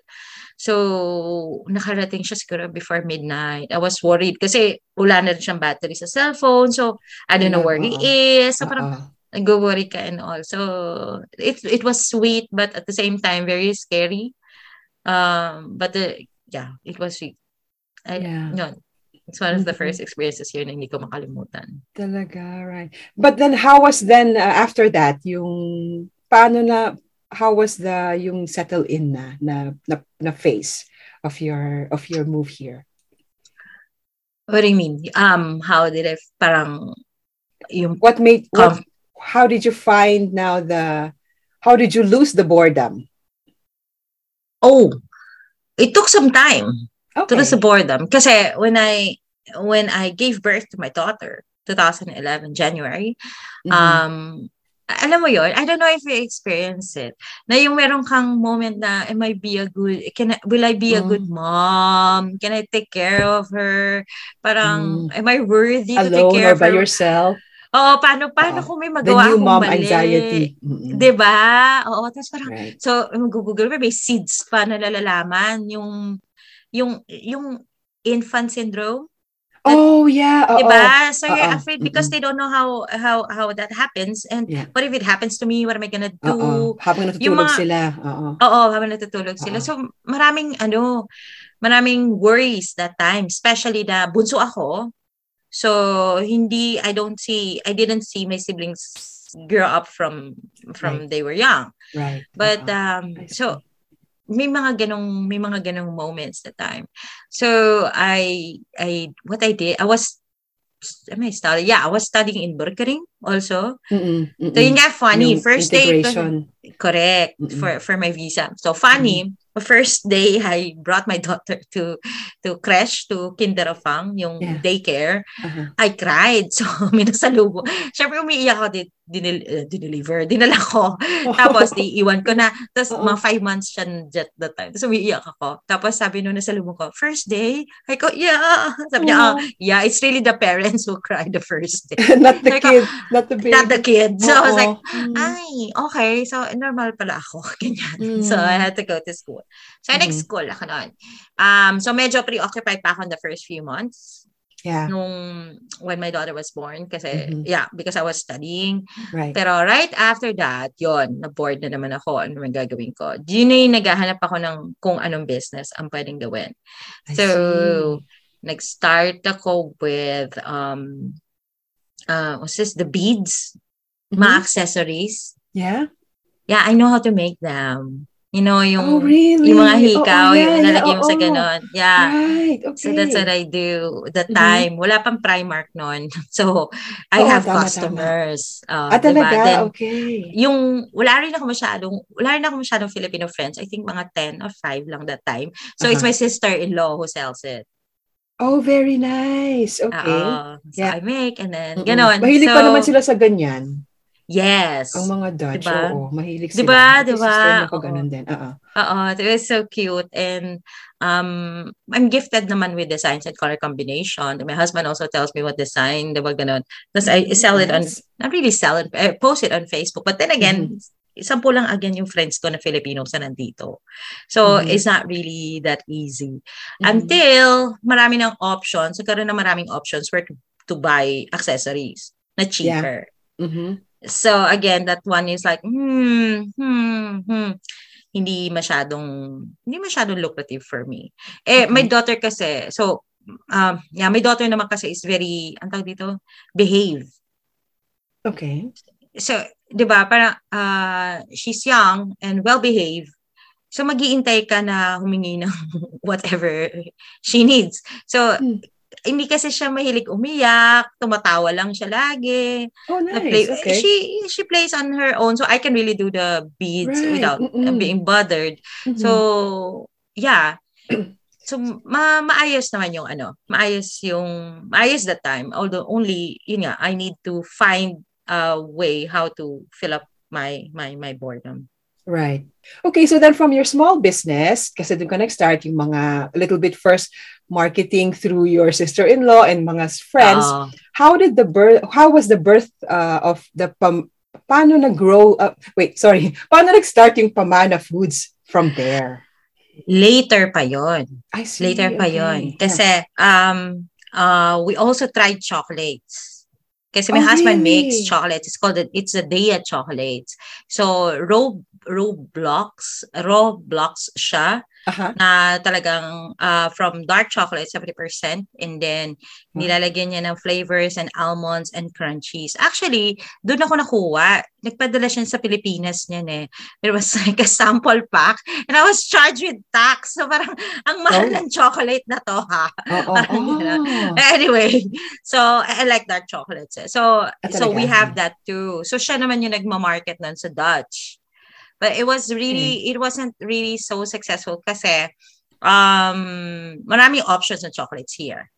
So, nakarating siya siguro before midnight. I was worried kasi wala na rin siyang battery sa cellphone. So, I don't know where he is. So, parang Oo. nag-worry ka and all. So, it, it was sweet but at the same time, very scary. Um, but, uh, yeah, it was sweet. I, Yeah. yun. It's one of the Mhm. first experiences here na hindi ko makalimutan. Talaga, right. But then how was then uh, after that yung paano na how was the yung settle in na na na, na phase of your of your move here? What do you mean? Um, how did I, parang, yung, What made what, how did you find now the how did you lose the boredom? Oh, it took some time to Okay. lose the boredom. Kasi when I, when I gave birth to my daughter, 2011, January, Mhm. um, alam mo yon I don't know if you experience it. Na yung meron kang moment na, am I be a good, can I, will I be a Mm. good mom? Can I take care of her? Parang, am I worthy to take alone care or of by her? yourself? Oo, paano, paano Oo. kung may The magawa new akong mom mali? anxiety. Mm-mm. Diba? Oo, tapos parang, Right. so, mag-google pa, may seeds pa na lalalaman, yung, yung, yung infant syndrome. Oh yeah, oo. Diba? So you're Oo. afraid because Mm-mm. they don't know how how how that happens. And Yeah. what if it happens to me? What am I gonna do? Oo. Habang Yung natutulog mga- sila. Oo. Oo, habang natutulog sila. Oo. So maraming ano, maraming worries that time, especially na bunso ako. So hindi I don't see I didn't see my siblings grow up from from they were young. Right. But Oo. um so may mga ganong may mga ganong moments that time. So I I what I did I was I studying? Yeah, I was studying in Burkering also. Mm-mm, mm-mm. So yun nga funny. Yung First day correct Mm-mm. for for my visa. So funny. The first day I brought my daughter to to creche to Kinderafang, yung Yeah. daycare. Uh-huh. I cried. <laughs> So minasalubo. Syempre umiiyak ako di, dinil, uh, dineliver. Dinala ko. <laughs> Tapos di iwan ko na. Tapos Oo. mga five months siya jet that time. Tapos umiiyak ako. Tapos sabi nung nasa lubong ko, first day? I go, yeah. Sabi niya, Oo. ah, yeah, it's really the parents who cry the first day. <laughs> not the Sabi ko, kid, not the baby. Not the kid. So I was like, Mm. ay, okay. So, normal pala ako. <laughs> Ganyan. Mm. So, I had to go to school. So, Mhm. next school ako noon. Um, so, medyo preoccupied pa ako in the first few months yeah, nung when my daughter was born. Kasi, Mhm. yeah, because I was studying. right. Pero right after that, yon na-bored na naman ako. Ano naman gagawin ko? Yun na yung naghahanap ako ng kung anong business ang pwedeng gawin. I So, see. nag-start ako with, um, uh, what's this? The beads, Mhm. mga accessories. yeah. Yeah, I know how to make them. You know, yung, oh, really? yung mga hikaw, yeah, yung yeah, nalagay mo sa oo. ganon. Yeah. Right, okay. So that's what I do. The Mhm. time, wala pang Primark noon. <laughs> So, I Oo, have tama, customers. Uh, ah, diba? talaga? Then, okay. yung, wala rin ako masyadong, wala rin ako masyadong Filipino friends. I think mga 10 or 5 lang that time. So, it's Uh-huh. my sister-in-law who sells it. Oh, very nice. Okay. Oo. so, Yeah. I make and then, Mm-mm. ganon. Mahilig so, pa naman sila sa ganyan. Yes. Ang mga Dutch, Diba? oo. Mahilig sila. Diba? Yung Diba? sister ko ganun din. Oo. Oo, it was so cute. And um, I'm gifted naman with designs and color combination. My husband also tells me what design, diba ganun. Tapos I Mhm, sell it on, not really sell it, I post it on Facebook. But then again, Mm-hmm. sampu lang again yung friends ko na Filipinos na nandito. So, Mhm. it's not really that easy. Mhm. Until marami ng options, nagkaroon ng maraming options where to, to buy accessories na cheaper. Mhm. So again, that one is like, hmm, hmm, hmm. Hindi masyadong, hindi masyadong lucrative for me. Eh, Okay. my daughter kasi, so, um, yeah, my daughter naman kasi is very, ang tawag dito, behave. Okay. So, di ba, parang, uh, she's young and well-behaved. So, mag-iintay ka na humingi ng <laughs> whatever she needs. So, Hmm. Hindi kasi siya mahilig umiyak, tumatawa lang siya lagi. Oh, nice. play. Okay. She she plays on her own, so I can really do the beads Right. without uh, Mm-mm. being bothered. Mhm. So yeah. So ma maayos naman yung ano, maayos yung maayos that time. Although only yun nga, I need to find a way how to fill up my my my boredom. Right. Okay, so then from your small business, kasi doon ka nag-start yung mga a little bit first marketing through your sister-in-law and mga friends. Oo. How did the birth how was the birth uh, of the pam, paano nag-grow up? Wait, sorry. <laughs> Paano nag-start yung Pamana Foods from there? later pa yon I see. Later pa okay. yon Yeah. Kasi um uh we also tried chocolates. Kasi my Oh, husband really? makes chocolates. It's called it's a Dea chocolates. So raw raw blocks siya Aha. na talagang uh, from dark chocolate 70% and then Hmm. nilalagyan niya ng flavors and almonds and crunchies. Actually, doon ako nakuha. Nagpadala siya sa Pilipinas niyan eh. It was like a sample pack and I was charged with tax. So parang ang mahal Oh. ng chocolate na to ha. Parang gano'n. Oh. Anyway, so I I like dark chocolates. eh. So Ah, so we have that too. So siya naman yung nagma-market nun sa Dutch. But it was really it wasn't really so successful kasi um maraming options ng chocolates here.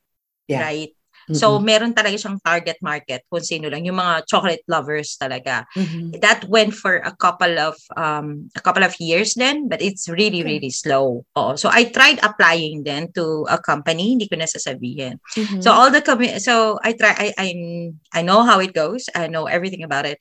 Yeah. Right? So Mm-mm. meron talaga siyang target market kung sino lang yung mga chocolate lovers talaga. Mhm. That went for a couple of um a couple of years then, but it's really Okay. really slow. Oo. So I tried applying then to a company, hindi ko na sasabihin. Mhm. So all the commu- so I try I I I know how it goes. I know everything about it.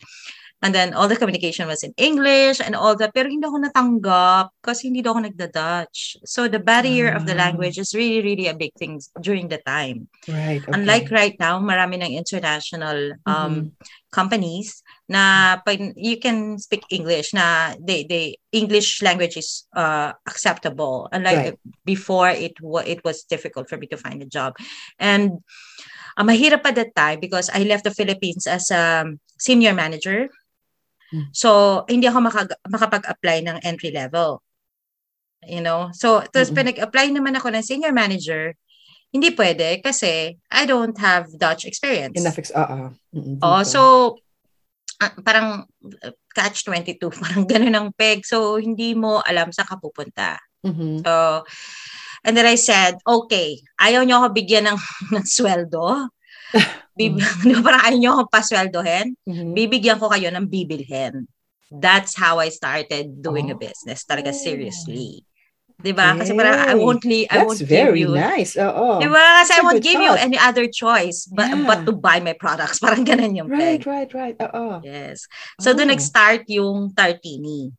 And then all the communication was in English and all that pero hindi ako natanggap kasi hindi ako nagda-Dutch. So the barrier of the Ah. language is really really a big thing during the time. right. Okay. Unlike right now, marami ng international um Mhm. companies na you can speak English na they they English language is uh acceptable. Unlike before it it was difficult for me to find a job. And uh, mahirap pa that time because I left the Philippines as a senior manager. Hmm. So hindi ako makag- makapag-apply ng entry level. You know? So tapos Mm-mm. pinag-apply naman ako ng senior manager, hindi pwede kasi I don't have Dutch experience. Enough ex- oo. Mm-mm, Oh, so parang uh, catch 22, <laughs> parang ganun ang peg. So hindi mo alam sa kapupunta. Mhm. So and then I said, okay, ayaw niyo ako bigyan ng, <laughs> ng sweldo. Bib- <laughs> ba parang ayaw niyo ako pasweldohin? Mhm. Bibigyan ko kayo ng bibilhin. That's how I started doing a Oh. business, talaga seriously. 'Di ba? Kasi parang I Okay. won't li- I That's won't give very you nice. Oo. Di ba? Kasi That's I a won't give you thought. any other choice but, Yeah. but to buy my products. <laughs> Parang ganun yung Right, peg. right, right. Oo. Yes. So, Oh. doon nag-start yung tartini.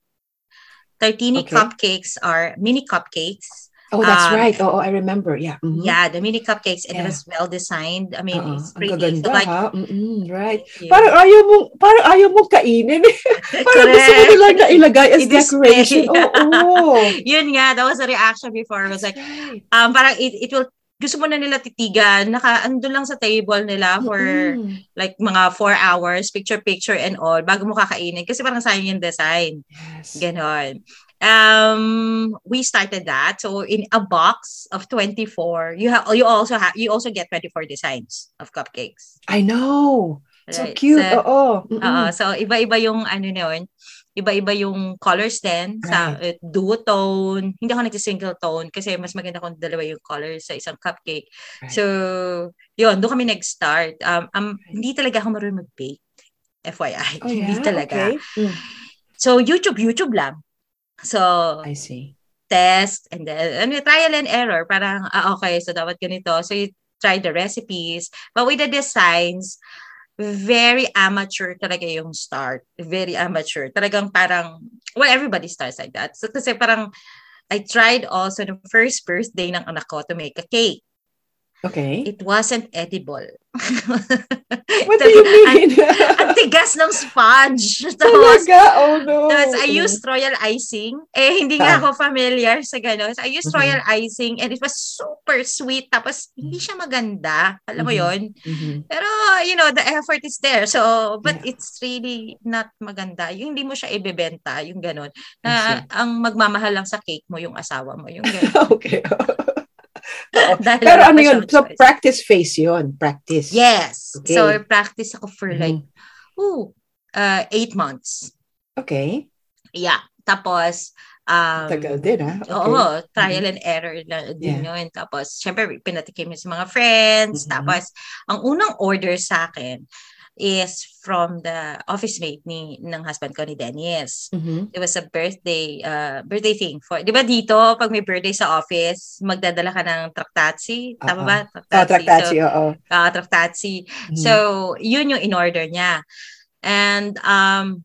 Tartini Okay. cupcakes are mini cupcakes. Oh, that's Um, right. Oo, I remember. Yeah. mhm. Yeah, the mini cupcakes, and Yeah. it was well designed. I mean, Oo. it's Ang pretty. gaganda, So, like, ha? Mm-mm, right. Yeah. Parang ayaw mong, parang ayaw mong kainin. <laughs> parang gusto mo Correct. nilang na ilagay as <laughs> decoration. <laughs> Oo. Yun nga, that was the reaction before. It was like, right. um, parang it, it will, gusto mo na nila titigan, naka, andun lang sa table nila for Mm-mm. like mga four hours, picture-picture and all, bago mo kakainin. Kasi parang sayang yung design. Yes. Ganon. Um, we started that. So in a box of 24, you have you also have you also get 24 designs of cupcakes. I know. So Right. cute. So, Oo. Mm-mm. oo. so iba-iba yung ano na yun. Iba-iba yung colors din sa uh, duotone. Hindi ako nagsi-single tone kasi mas maganda kung dalawa yung colors sa isang cupcake. Right. So, yun, doon kami nag-start. Um, um, hindi talaga ako marunong mag-bake. FYI. Oh, <laughs> Hindi yeah? talaga. Okay. Mm. So, YouTube, YouTube lang. So, I see. test and then ano, trial and error. Parang, ah, okay, so dapat ganito. So, you try the recipes. But with the designs, very amateur talaga yung start. Very amateur. Talagang parang, well, everybody starts like that. So, kasi parang, I tried also the first birthday ng anak ko to make a cake. Okay. It wasn't edible. What do you mean? Ang tigas ng sponge. <laughs> Tapos, Talaga? Oh, no. Tapos I used royal icing. Eh, hindi nga Ah. ako familiar sa gano'n. So, I used Mhm. royal icing and it was super sweet. Tapos, hindi siya maganda. Alam mo Mhm. yon Mhm. Pero, you know, the effort is there. So, but Yeah. it's really not maganda. Yung hindi mo siya ibebenta, yung gano'n. Na ang magmamahal lang sa cake mo, yung asawa mo. Yung <laughs> gano'n. okay. <laughs> Pero ano yun? So, choice. practice face yun. Practice. Yes. Okay. So, I practice ako for like, Mhm. ooh, uh, eight months. Okay. Yeah. Tapos, um, Tagal din, ha? Okay. Oo, trial and error na din yun. Tapos, syempre, pinatikim yun sa mga friends. Mhm. Tapos, ang unang order sa akin, is from the office mate ni ng husband ko ni Dennis. Mhm. It was a birthday uh, birthday thing for 'di ba dito pag may birthday sa office magdadala ka ng traktatsi tama ba Oh, traktatsi, oo. so, ah, traktatsi Mhm. so yun yung in order niya and um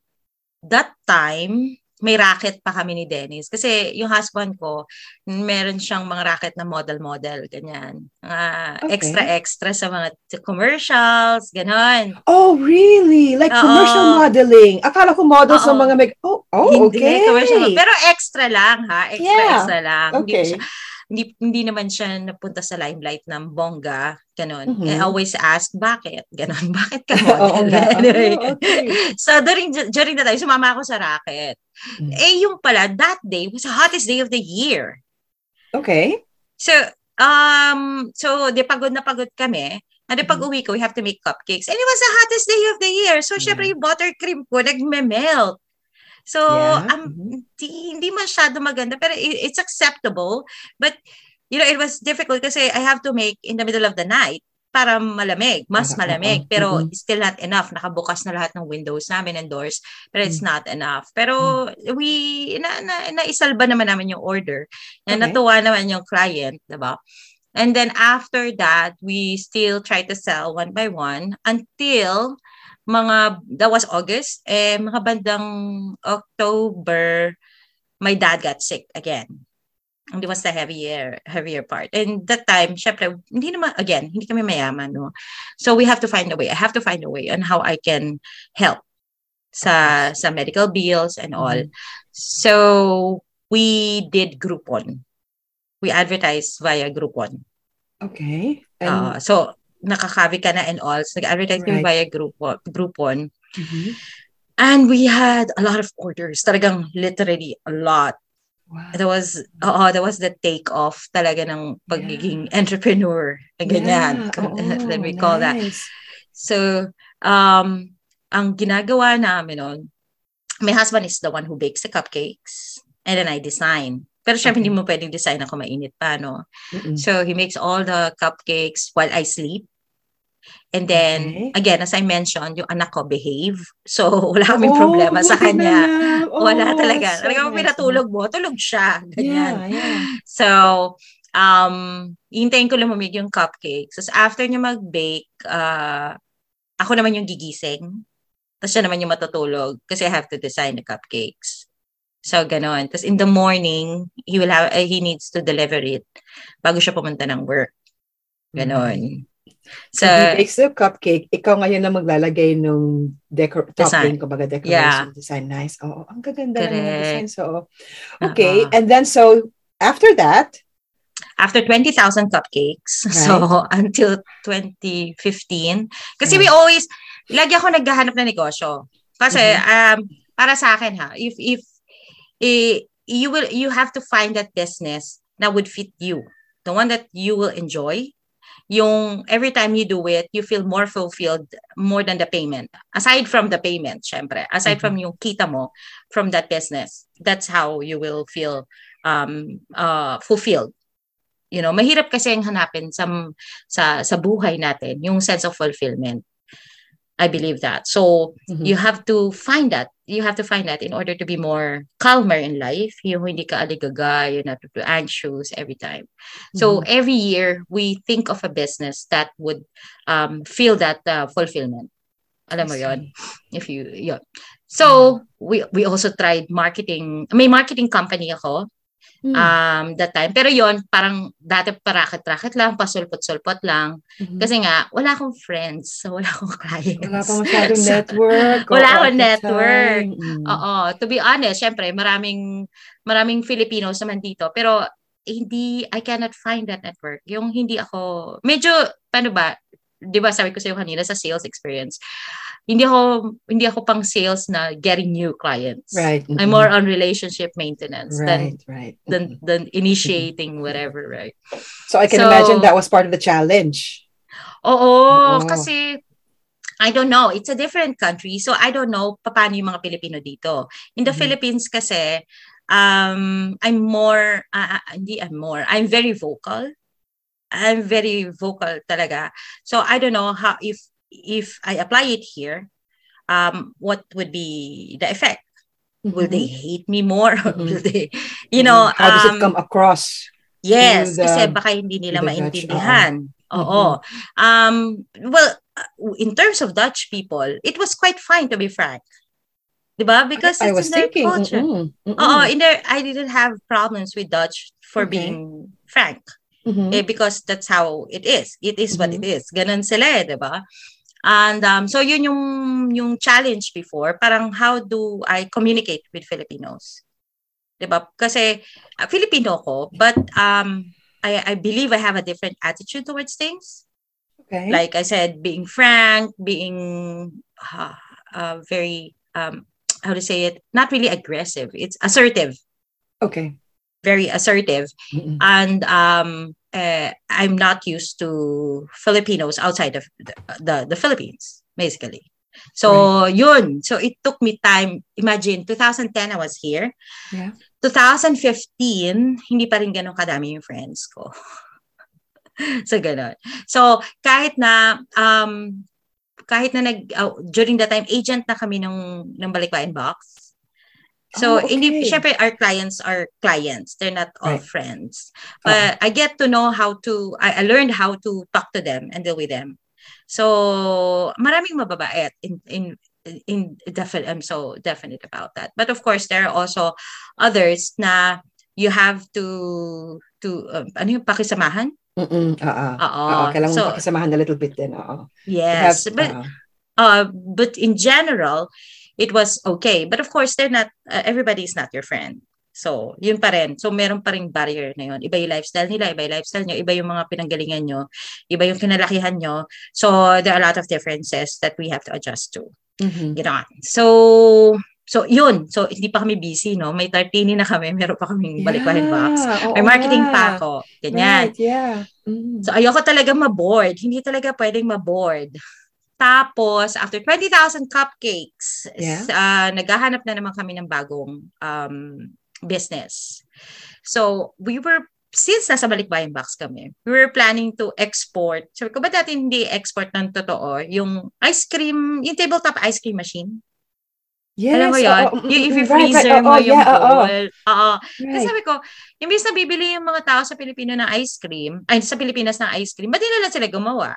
that time may racket pa kami ni Dennis. Kasi yung husband ko, meron siyang mga racket na model-model, ganyan. Mga Okay. extra-extra sa mga commercials, ganon. Oh, really? Like Oo. commercial modeling. Akala ko models Oo. ng mga meg- Oh, oh Hindi, okay. commercial. Pero extra lang, ha? Extra-extra lang. Hindi, Okay. siya, hindi, hindi naman siya napunta sa limelight ng bongga, ganon. Mhm. I always ask, bakit? Ganon, <laughs> bakit ka. <laughs> <laughs> Anyway. Oh, okay. So, during, during the time, sumama ako sa racket. Mm. Eh, yung pala, that day was the hottest day of the year. Okay. So, um, so, di pagod na pagod kami. And pag Mhm. uwi ko, we have to make cupcakes. And it was the hottest day of the year. So, Yeah. syempre, yung buttercream ko, nagme-melt. So, Yeah. um, Mhm. hindi, masyado maganda, pero it- it's acceptable. But, you know, it was difficult kasi I have to make in the middle of the night para malamig, mas Para- malamig. oo. Pero Mhm. still not enough. Nakabukas na lahat ng windows namin and doors, pero it's Mm. not enough. Pero we, na, na, naisalba naman namin yung order. Na Okay. natuwa naman yung client, diba? And then after that, we still try to sell one by one until mga, that was August, eh, mga bandang October, my dad got sick again. And it was the heavier, heavier part. And that time, syempre, hindi naman, again, hindi kami mayaman, no? So we have to find a way. I have to find a way on how I can help sa, sa medical bills and all. Mhm. So we did Groupon. We advertised via Groupon. Okay. Uh, And, so nakakabi ka na and all. So nag-advertise kami Right. via Groupon. Groupon. Mhm. And we had a lot of orders. Talagang literally a lot. Wow. That was, oo, that was the take off talaga ng pagiging entrepreneur. Ganyan. Yeah, <laughs> oo, Let me call that. nice. So, um, ang ginagawa namin nun, my husband is the one who bakes the cupcakes and then I design. Pero syempre, Okay. hindi mo pwedeng design ako mainit pa, no? Mm-mm. So, he makes all the cupcakes while I sleep. And then, Okay. again, as I mentioned, yung anak ko behave. So, <laughs> wala kaming Oh, problema sa kanya. Oh, wala talaga. so Talagang nice. pinatulog mo, tulog siya. Ganyan. Yeah, yeah. So, um, hintayin ko lumamig yung cupcakes. Tapos after niya mag-bake, uh, ako naman yung gigising. Tapos siya naman yung matutulog kasi I have to design the cupcakes. So, ganon. Tapos in the morning, he will have, uh, he needs to deliver it bago siya pumunta ng work. Ganon. So, So, he bakes the cupcake. Ikaw ngayon na maglalagay ng decor Design. topping, kumbaga decoration Yeah. design. Nice. Oo, ang gaganda ng design. So, okay. uh-uh. And then, so, after that, after 20,000 cupcakes, <laughs> so until 2015, kasi we Right. always, lagi ako naghahanap ng negosyo. Kasi, um, para sa akin ha, if, if, eh, you will, you have to find that business that would fit you. The one that you will enjoy. Yung every time you do it, you feel more fulfilled more than the payment. Aside from the payment, syempre. Aside from yung kita mo from that business. That's how you will feel um, uh, fulfilled you know, mahirap kasi ang hanapin sa sa sa buhay natin yung sense of fulfillment. I believe that. So, Mhm. you have to find that. You have to find that in order to be more calmer in life. Yung hindi ka aligaga, you're not too anxious every time. So, every year, we think of a business that would um, feel that uh, fulfillment. Alam mo yon if you, yun. So, we, we also tried marketing. May marketing company ako Mm. um that time. Pero yon parang dati parakit-rakit lang, pasulpot-sulpot lang. Mhm. Kasi nga, wala akong friends. So, wala akong <laughs> clients. wala pa masyadong So, network. wala akong network. Mm. Oo. To be honest, syempre, maraming, maraming Filipinos naman dito. Pero, hindi, I cannot find that network. Yung hindi ako, medyo, paano ba, di ba sabi ko sa'yo kanina sa sales experience, hindi ako, hindi ako pang sales na getting new clients. Right. I'm mhm. more on relationship maintenance than Right, right. than than initiating whatever, right? So, I can So- imagine that was part of the challenge. Oo, Oo. kasi I don't know, it's a different country. So I don't know paano yung mga Pilipino dito. In the Mhm. Philippines kasi um I'm more ah, hindi I'm more. I'm very vocal. I'm very vocal talaga. So I don't know how if if I apply it here, um, what would be the effect? Will they hate me more? Mhm. <laughs> Will they, you know, how does it um, come across? Yes, the- kasi baka hindi nila Dutch, maintindihan. Oo. Um, well, uh, in terms of Dutch people, it was quite fine to be frank. Diba? Because I it's was in their thinking. culture. mm-mm, mm-mm. Oo, in there, I didn't have problems with Dutch for Okay. being frank. Mhm. Eh, because that's how it is. It is what Mhm. it is. Ganun sila eh? And um, so yun yung, yung challenge before. Parang how do I communicate with Filipinos? Di ba? Kasi uh, Filipino ko, but um, I, I believe I have a different attitude towards things. Okay. Like I said, being frank, being uh, uh, very, um, how to say it, not really aggressive. It's assertive, okay. very assertive. Mm-mm. and um uh, I'm not used to Filipinos outside of the, the, the Philippines basically. So yun. So it took me time. Imagine 2010 I was here. Yeah. 2015 hindi pa rin ganun kadami yung friends ko. <laughs> So ganun. So kahit na um kahit na nag uh, during that time agent na kami ng ng Balikbayan box So, Oh, hindi, okay. syempre, our clients are clients. They're not all Right. friends. Oo. But I get to know how to, I, I learned how to talk to them and deal with them. So, maraming mababait in, in, in definite, I'm so definite about that. But of course, there are also others na you have to, to, uh, ano yung pakisamahan? Mm-mm. Oo. Oo. Kailangan So, pakisamahan a little bit din. Oo. Yes. have- but, oo. uh, but in general, it was okay. But of course, they're not, uh, everybody is not your friend. So, yun pa rin. So, meron pa rin barrier na yun. Iba yung lifestyle nila, iba yung lifestyle nyo, iba yung mga pinanggalingan nyo, iba yung kinalakihan nyo. So, there are a lot of differences that we have to adjust to. Mhm. Ganoon. So, so yun. So, hindi pa kami busy, no? May 13 na kami, meron pa kaming balikbahin box. Yeah, oo May marketing nga. pa ako. Ganyan. Right, yeah. Mm. So, ayoko talaga ma-board. Hindi talaga pwedeng ma-board. Tapos, after 20,000 cupcakes, Yeah. uh, naghahanap na naman kami ng bagong um, business. So, we were, since nasa Balikbayan Box kami, we were planning to export. Sabi ko, ba dati hindi export ng totoo? Yung ice cream, yung tabletop ice cream machine. Yes. Alam mo yun? mm, yung if you right, right, freezer oo, mo yung yeah, bowl. Oo. Kasi right. sabi ko, imbis na bibili yung mga tao sa Pilipino ng ice cream, ay sa Pilipinas ng ice cream, ba't lang sila gumawa?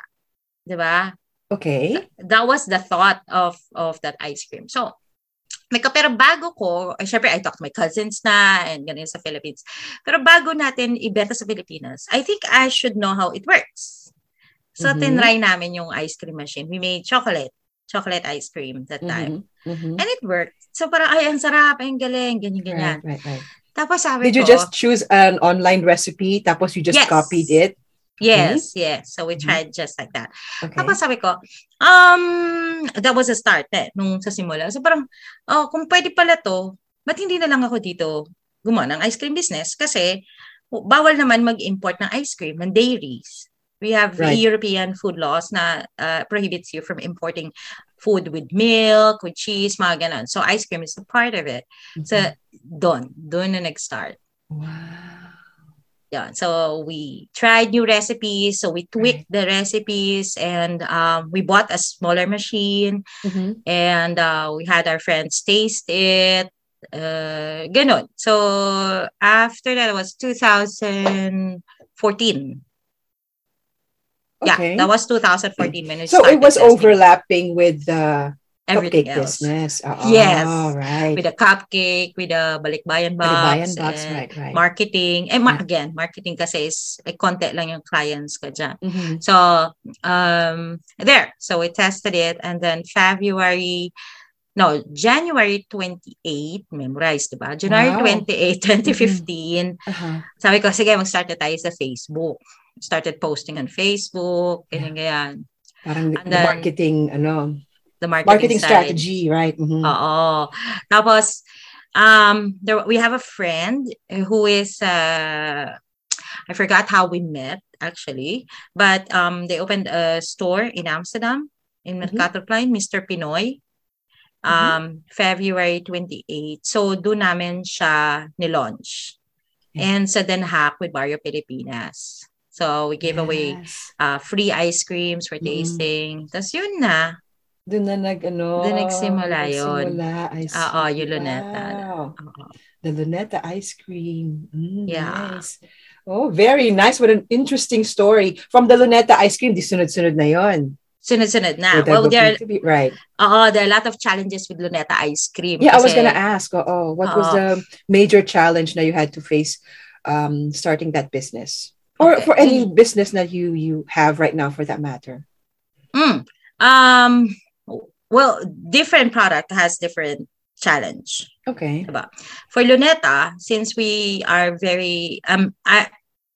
'Di ba? Okay. That was the thought of of that ice cream. So, may ka, pero bago ko, ay, syempre I talked to my cousins na and ganun sa Philippines. Pero bago natin ibenta sa Pilipinas, I think I should know how it works. So, Mhm. tinry namin yung ice cream machine. We made chocolate, chocolate ice cream that time. Mhm, mhm. And it worked. So parang, ay, ang sarap, ay, ang galing, ganyan, ganyan. Right, right, right. Tapos sabi Did you ko, just choose an online recipe tapos you just Yes. copied it? Yes, yes. So we Mhm. tried just like that. Okay. Tapos sabi ko, um, that was a start eh, nung sa simula. So parang, oh, kung pwede pala to, ba't hindi na lang ako dito gumawa ng ice cream business? Kasi, bawal naman mag-import ng ice cream, ng dairies. We have Right. European food laws na uh, prohibits you from importing food with milk, with cheese, mga ganon. So ice cream is a part of it. So, doon, doon na nag-start. Wow. Yeah. So we tried new recipes. So we tweaked the recipes and um, we bought a smaller machine Mhm. and uh, we had our friends taste it. Uh, ganon. So after that, was 2014. Okay. Yeah, that was 2014 when we so it was testing overlapping with the everything cupcake else. business. Oh, Yes. right. With a cupcake, with a balikbayan box, Balikbayan box, and right, right. marketing. Eh, ma- again, marketing kasi is, eh, konti lang yung clients ko dyan. Mhm. So, um, there. So we tested it and then February, no, January 28, memorized, diba? January Wow. 28, 2015, Uh-huh. sabi ko, sige, mag-start na tayo sa Facebook. Started posting on Facebook, ganyan, ganyan. Parang And the then, marketing, ano, The marketing, marketing strategy, right? Mhm. Oo. Tapos, um, there, we have a friend who is, uh, I forgot how we met actually, but um, they opened a store in Amsterdam in. Mercatorplein, Mr. Pinoy, um, February 28. So, doon namin siya nilaunch. And sa Den Haag with Barrio Pilipinas. So we gave away uh, free ice creams for Mm. tasting. Tapos yun na. Doon na nag, ano, Doon nagsimula yun. nagsimula. I see. Oo, yung Luneta. Wow. Oo. The Luneta ice cream. Mm, Yeah. Nice. Oh, very nice. What an interesting story. From the Luneta ice cream, di sunod-sunod na yon. Sunod-sunod na. Well, there, to be, right. oo, there are a lot of challenges with Luneta ice cream. Yeah, I was gonna ask, oh, what was the major challenge na you had to face um, starting that business? Or Okay. for any business that you you have right now for that matter? Mm. Um, well, different product has different challenge. Okay. Diba? For Luneta, since we are very um I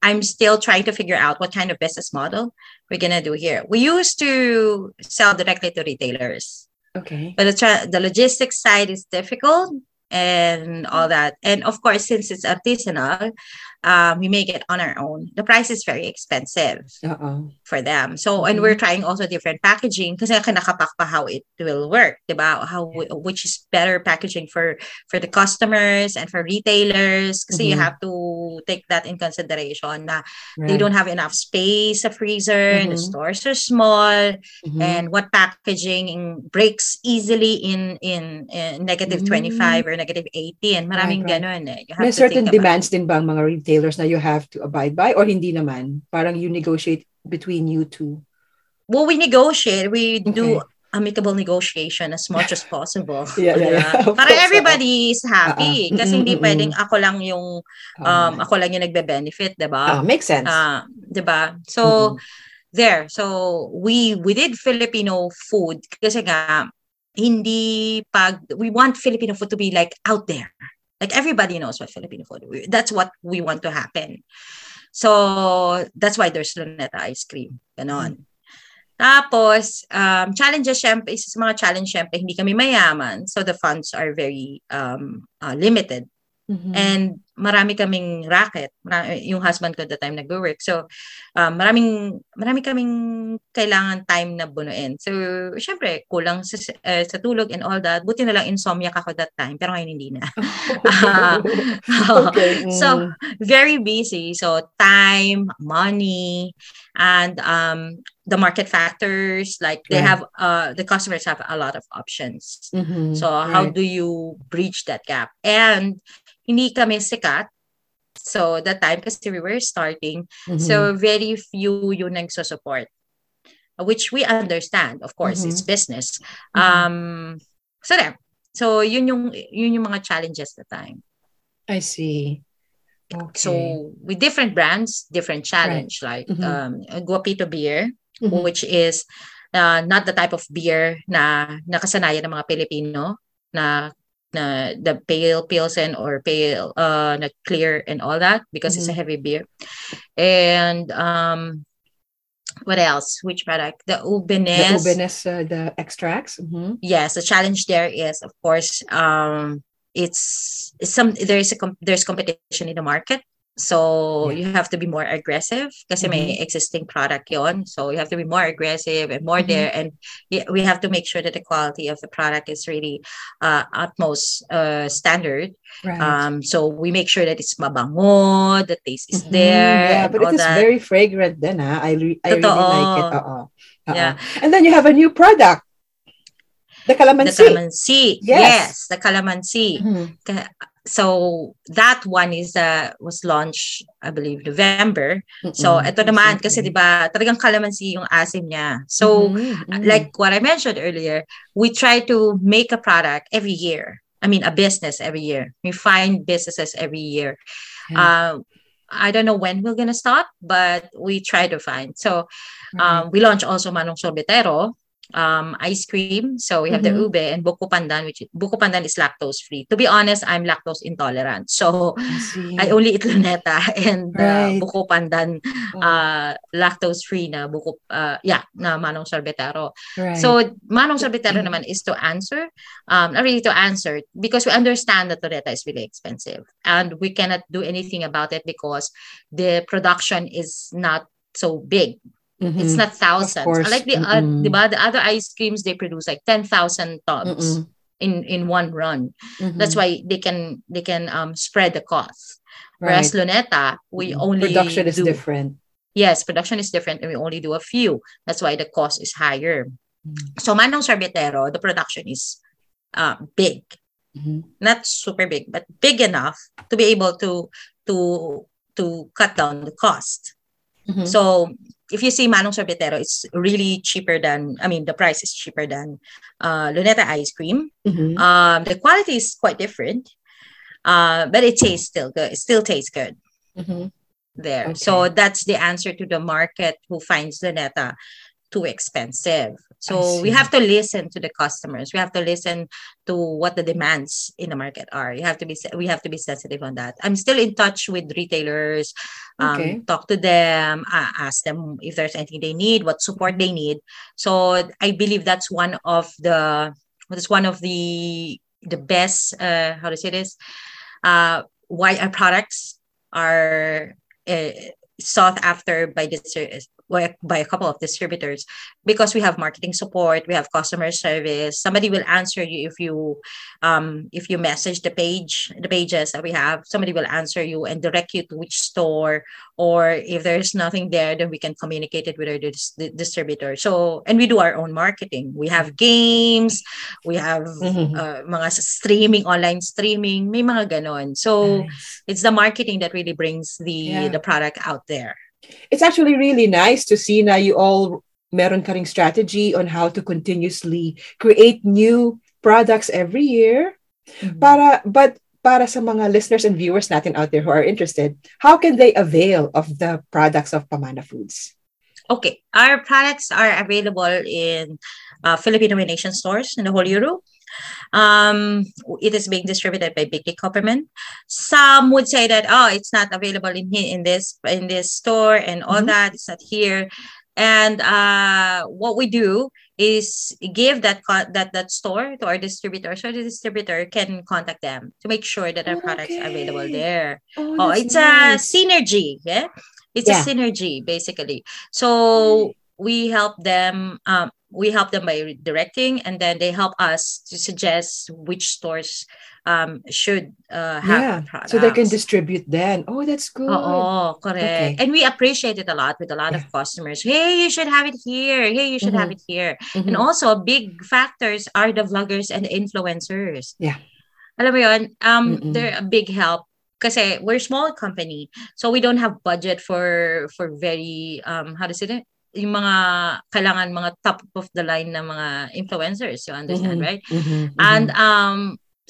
I'm still trying to figure out what kind of business model we're gonna do here. We used to sell directly to retailers, Okay. but the tra- the logistics side is difficult and all that. And of course, since it's artisanal, um, we make it on our own. The price is very expensive Uh-oh. for them. So, and Mhm. we're trying also different packaging kasi kinakapak pa how it will work, diba? How, which is better packaging for, for the customers and for retailers. Kasi you Mhm. have to take that in consideration na they don't have enough space, a freezer, the Mhm. stores are small, Mhm. and what packaging breaks easily in, in, in negative Mm. 25 or negative 80. And maraming Right, ganun eh. You have May to certain about demands din ba ang mga retailers na you have to abide by or hindi naman? Parang you negotiate between you two. well, we negotiate. We do Okay. amicable negotiation as much as possible. <laughs> Yeah, yeah, yeah. Of Para course, everybody is happy. Ah, ah. Kasi hindi pwedeng ako lang yung um Um, ako lang yung nagbe-benefit, 'di ba? makes sense. Ah, 'di ba? So there. So we we did Filipino food kasi nga hindi pag we want Filipino food to be like out there. Like everybody knows what Filipino food. we- That's what we want to happen. So that's why there's Luneta ice cream. Ganon. Tapos, um, challenges, syempre, isa sa mga challenge, syempre, hindi kami mayaman. So, the funds are very um, uh, limited. Mhm. And marami kaming racket. Marami, yung husband ko at the time nag-work. So, um, maraming, marami kaming kailangan time na bunuin. So, syempre, kulang sa, uh, sa tulog and all that. Buti na lang insomnia ako that time. Pero ngayon hindi na. <laughs> <laughs> okay. mm. So, very busy. So, time, money, and um, the market factors. Like, they Right. have, uh, the customers have a lot of options. Mhm. So, how Right. do you bridge that gap? And hindi kami sikat. So, that time, kasi we were starting, Mhm. so very few yung nagsusupport. Which we understand, of course, Mhm. it's business. Mhm. Um, so, there. So, yun yung, yun yung mga challenges that time. I see. Okay. So, with different brands, different challenge, like Mhm. um, Guapito beer, Mhm. which is uh, not the type of beer na nakasanayan ng mga Pilipino na na the pale pilsen or pale uh na clear and all that because it's a heavy beer. And um what else? Which product? The the ubines Ubenes, uh, the extracts. Mhm. yes the challenge there is of course um it's, it's some there is a com- there's competition in the market so you have to be more aggressive kasi may existing product yon so you have to be more aggressive and more Mhm. there and we have to make sure that the quality of the product is really uh, utmost uh, standard Right. um so we make sure that it's mabango the taste is Mhm. there Yeah, but it is that. very fragrant then, ah. I, re- I really like it. Oo. Oo. Yeah. And then you have a new product. The the calamansi. calamansi Yes. yes the calamansi Mhm. So that one is uh was launched I believe November. So Mm-mm. ito naman kasi 'di ba talagang calamansi yung asim niya. So Mhm, mhm. like what I mentioned earlier, we try to make a product every year. I mean a business every year. We find businesses every year. Yeah. Uh, I don't know when we're gonna start, but we try to find. So um, we launch also Manong Sorbetero, um, ice cream. So we have Mhm. the ube and buko pandan, which buko pandan is lactose free. To be honest, I'm lactose intolerant. So I. <laughs> I only eat luneta <laughs> and uh, Right. buko pandan Oh, uh, lactose free na buko uh, yeah na manong sorbetero. right. So manong sorbetero Mhm. naman is to answer um not really to answer because we understand that luneta is really expensive and we cannot do anything about it because the production is not so big. It's Mhm. not thousands. Like the uh, diba, the other ice creams they produce like 10,000 tons Mm-mm. in in one run. Mhm. That's why they can they can um spread the cost. Whereas Right. Luneta, we only production is do, different. Yes, production is different and we only do a few. That's why the cost is higher. So Manong Sorbetero, the production is uh, big. Mhm. Not super big, but big enough to be able to to to cut down the cost. Mhm. So if you see Manong Sorbetero, it's really cheaper than I mean the price is cheaper than uh, Luneta ice cream. Mhm. Um, the quality is quite different, uh, but it tastes still good. It still tastes good Mhm. there. Okay. So that's the answer to the market who finds Luneta too expensive. So we have to listen to the customers. We have to listen to what the demands in the market are. You have to be we have to be sensitive on that. I'm still in touch with retailers. Um, Okay. talk to them, uh, ask them if there's anything they need, what support they need. So I believe that's one of the that's one of the the best uh, how to say this uh, why our products are uh, sought after by this by by a couple of distributors because we have marketing support we have customer service somebody will answer you if you um if you message the page the pages that we have somebody will answer you and direct you to which store or if there's nothing there then we can communicate it with our dis- di- distributor so and we do our own marketing we have games we have Mhm. uh, mga streaming online streaming may mga ganon so Nice. it's the marketing that really brings the Yeah. the product out there It's actually really nice to see now you all meron ka strategy on how to continuously create new products every year. Para but para sa mga listeners and viewers natin out there who are interested, how can they avail of the products of Pamana Foods? Okay, our products are available in uh, Filipino Nation stores in the whole Europe. Um, it is being distributed by Big Dick Copperman. Some would say that oh, it's not available in in this in this store and all Mhm. that. It's not here. And uh, what we do is give that co- that that store to our distributor, so the distributor can contact them to make sure that our products are available there. Oh, Oh, it's a synergy. Yeah, it's Yeah. a synergy basically. So we help them. Um, we help them by directing, and then they help us to suggest which stores um should uh, have yeah. products. So they can distribute then. Oh, that's good. Oh, correct. Okay. And we appreciate it a lot with a lot of customers. Hey, you should have it here. Hey, you should have it here. And Mhm. also, big factors are the vloggers and the influencers. Yeah. Alam mo yun, um, Mm-mm. they're a big help. Kasi we're a small company, so we don't have budget for for very um how to say it? Yung mga kailangan mga top of the line na mga influencers, you understand, Mhm. right? Mhm. And um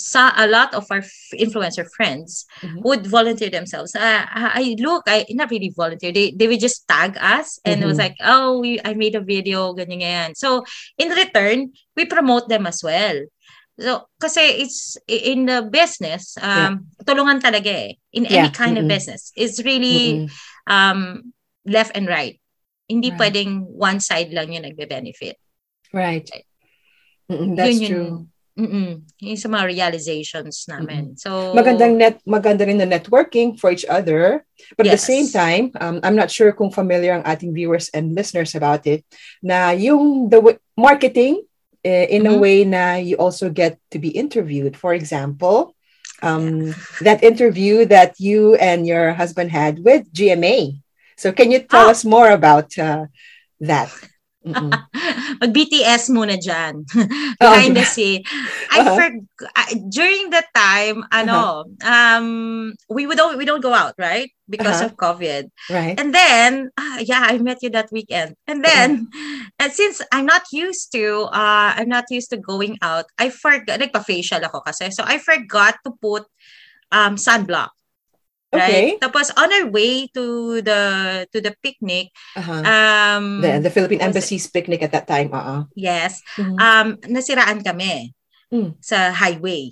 sa a lot of our influencer friends Mhm. would volunteer themselves. Uh, I look, I not really volunteer. They they would just tag us and it was Mhm. like, oh, we I made a video, ganyan ganyan. So in return, we promote them as well. So kasi it's in the business, um, tulungan talaga eh. In any Yeah. kind of Mm-mm. business, it's really um left and right. Hindi Right. pwedeng one side lang yung nagbe-benefit. Right. Mm-mm, that's Yun true. yung- Mm-mm. Yung sa mga realizations namin. So, magandang net maganda rin na networking for each other but at the same Yes. time um, I'm not sure kung familiar ang ating viewers and listeners about it na yung the w- marketing eh, in a Mhm. way na you also get to be interviewed for example um, that interview that you and your husband had with GMA so can you tell Ah. us more about uh, that Mm-mm. <laughs> Mag-BTS muna dyan. <laughs> Oh, Behind the scene. I Uh-huh. forg- I- during that time, ano, um, we would don't, we don't go out, right? Because Uh-huh. of COVID. right And then, ah, yeah, I met you that weekend. And then, and since I'm not used to, uh, I'm not used to going out, I forgot, nagpa-facial ako kasi. So I forgot to put um, sunblock. Okay Right? Tapos on our way to the to the picnic, uh-huh. um, the, the Philippine Embassy's picnic at that time uh-uh. yes, Mhm. um, nasiraan kami Mm. sa highway.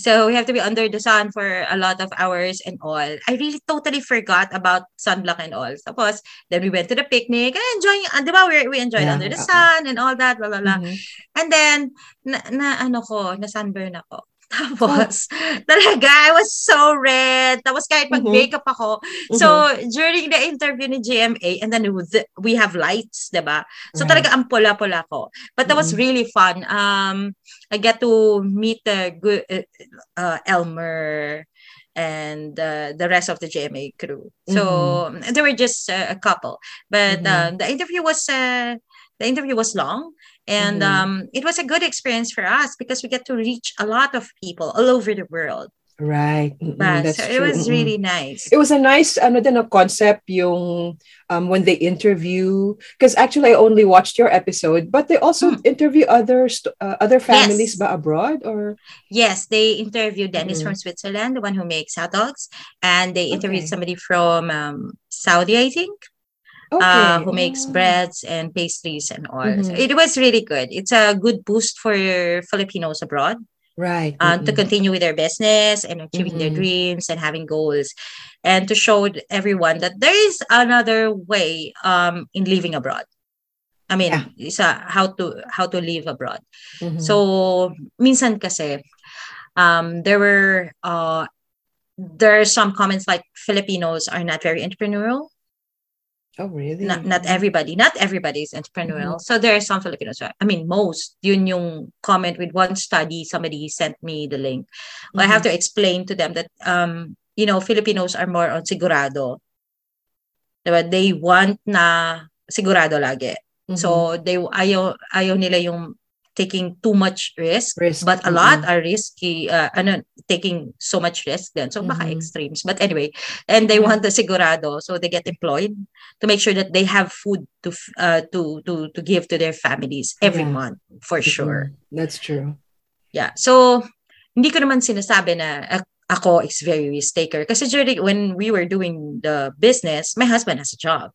So we have to be under the sun for a lot of hours and all. I really totally forgot about sunblock and all. Tapos, then we went to the picnic and enjoying, uh, di ba, we, we enjoyed Yeah, under the oo. sun and all that, blah, blah, blah. Mhm. And then, na, na ano ko, na sunburn ako. Tapos, <laughs> talaga, I was so red. Tapos kahit Mhm. mag-makeup ako. Mm-hmm. So, during the interview ni GMA, and then we have lights, diba? So, Right. talaga ang pula-pula ko. But that was Mhm. really fun. Um, I get to meet the good uh, uh, Elmer, and uh, the rest of the GMA crew. So mm-hmm. they were just uh, a couple, but mm-hmm. um, the interview was uh, the interview was long, and mm-hmm. um, it was a good experience for us because we get to reach a lot of people all over the world. Right. Mm-hmm. That's so true. it was mm-hmm. really nice. It was a nice ano din a concept yung um, when they interview because actually I only watched your episode but they also mm. interview other uh, other families yes. ba abroad or Yes, they interviewed Dennis mm. from Switzerland, the one who makes hot dogs, and they interviewed okay. somebody from um, Saudi, I think. Uh, okay. Uh, who makes breads and pastries and all. Mm-hmm. So it was really good. It's a good boost for Filipinos abroad right uh, mm-hmm. to continue with their business and achieving mm-hmm. their dreams and having goals and to show everyone that there is another way um, in living abroad I mean, yeah. isa how to how to live abroad. Mm-hmm. So minsan kasi um, there were uh, there are some comments like Filipinos are not very entrepreneurial. Oh, really? Not, not everybody. Not everybody is entrepreneurial. Mm-hmm. So there are some Filipinos. I mean, most. Yun yung comment with one study. Somebody sent me the link. Mm-hmm. I have mm-hmm. to explain to them that, um, you know, Filipinos are more on sigurado. Diba? They want na sigurado lagi. Mm-hmm. So they ayaw ayaw nila yung taking too much risk, risk. but a mm-hmm. lot are risky uh, ano taking so much risk then so mm-hmm. baka extremes but anyway and they mm-hmm. want the sigurado so they get employed to make sure that they have food to uh, to to to give to their families every yeah. month for mm-hmm. sure that's true yeah so hindi ko naman sinasabi na uh, ako is very risk taker kasi during when we were doing the business my husband has a job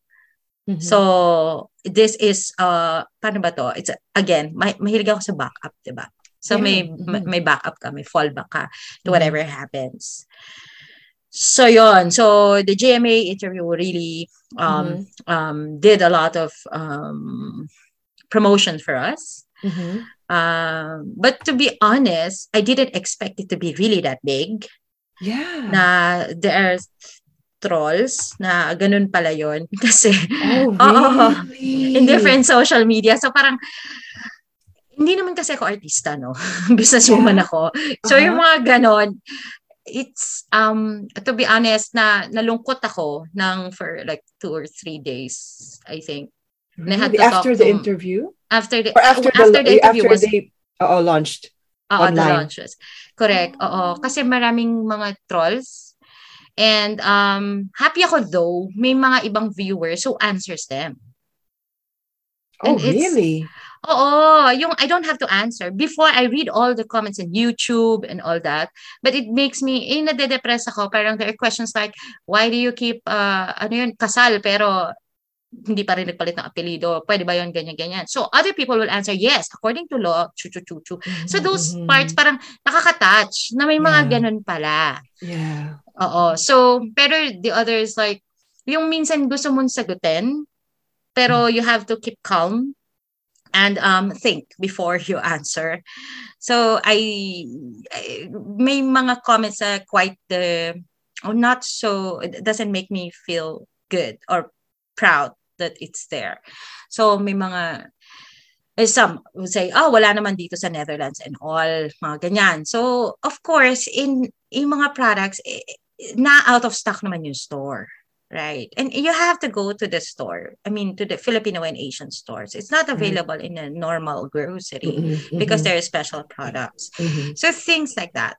Mm-hmm. So, this is, uh, paano ba to? It's, again, may, mahilig ako sa backup, di ba? So, yeah. may, mm-hmm. may backup ka, may fallback ka to mm-hmm. whatever mm-hmm. happens. So, yon So, the GMA interview really um, mm-hmm. um, did a lot of um, promotion for us. Mm-hmm. Um, but to be honest, I didn't expect it to be really that big. Yeah. Na there's trolls na ganun pala yon <laughs> kasi oh, really? in different social media so parang hindi naman kasi ako artista no <laughs> businesswoman yeah. ako so uh-huh. yung mga ganon it's um to be honest na nalungkot ako ng for like two or three days I think really? after the to, interview after the or after, after the, the interview after was, they uh, launched Oo, online. the launches. Correct. Oo. Kasi maraming mga trolls And um, happy ako though, may mga ibang viewers who answers them. Oh, really? Oo, yung I don't have to answer. Before, I read all the comments in YouTube and all that. But it makes me, eh, nade-depress ako. Parang there are questions like, why do you keep, uh, ano yun, kasal, pero hindi pa rin nagpalit ng apelido. Pwede ba yun, ganyan, ganyan. So, other people will answer, yes, according to law, chu, chu, chu, chu. So, those mm-hmm. parts parang nakaka-touch na may mga yeah. ganun pala. Yeah. Oo. So, pero the other is like, yung minsan gusto mong sagutin, pero mm-hmm. you have to keep calm and um think before you answer. So, I, I may mga comments na quite the, uh, oh, not so, it doesn't make me feel good or proud that it's there. So may mga eh, some would say, oh, wala naman dito sa Netherlands and all, mga ganyan. So, of course, in, in mga products, eh, na out of stock naman yung store. Right. And you have to go to the store. I mean, to the Filipino and Asian stores. It's not mm-hmm. available mm-hmm. in a normal grocery mm-hmm, because mm-hmm. there are special products. Mm-hmm. So things like that.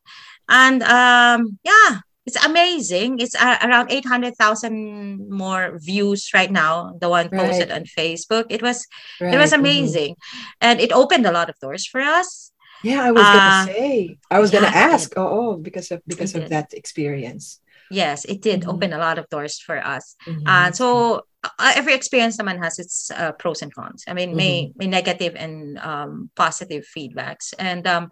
And um, yeah, it's amazing. It's uh, around 800,000 more views right now. The one posted right. on Facebook. It was right. it was mm-hmm. amazing. And it opened a lot of doors for us. Yeah, I was uh, gonna say. I was yeah, gonna ask. Oh, oh, because of because of that experience. Yes, it did mm-hmm. open a lot of doors for us. Mm-hmm. Uh, so uh, every experience naman has its uh, pros and cons. I mean, may, mm-hmm. may negative and um, positive feedbacks. And um,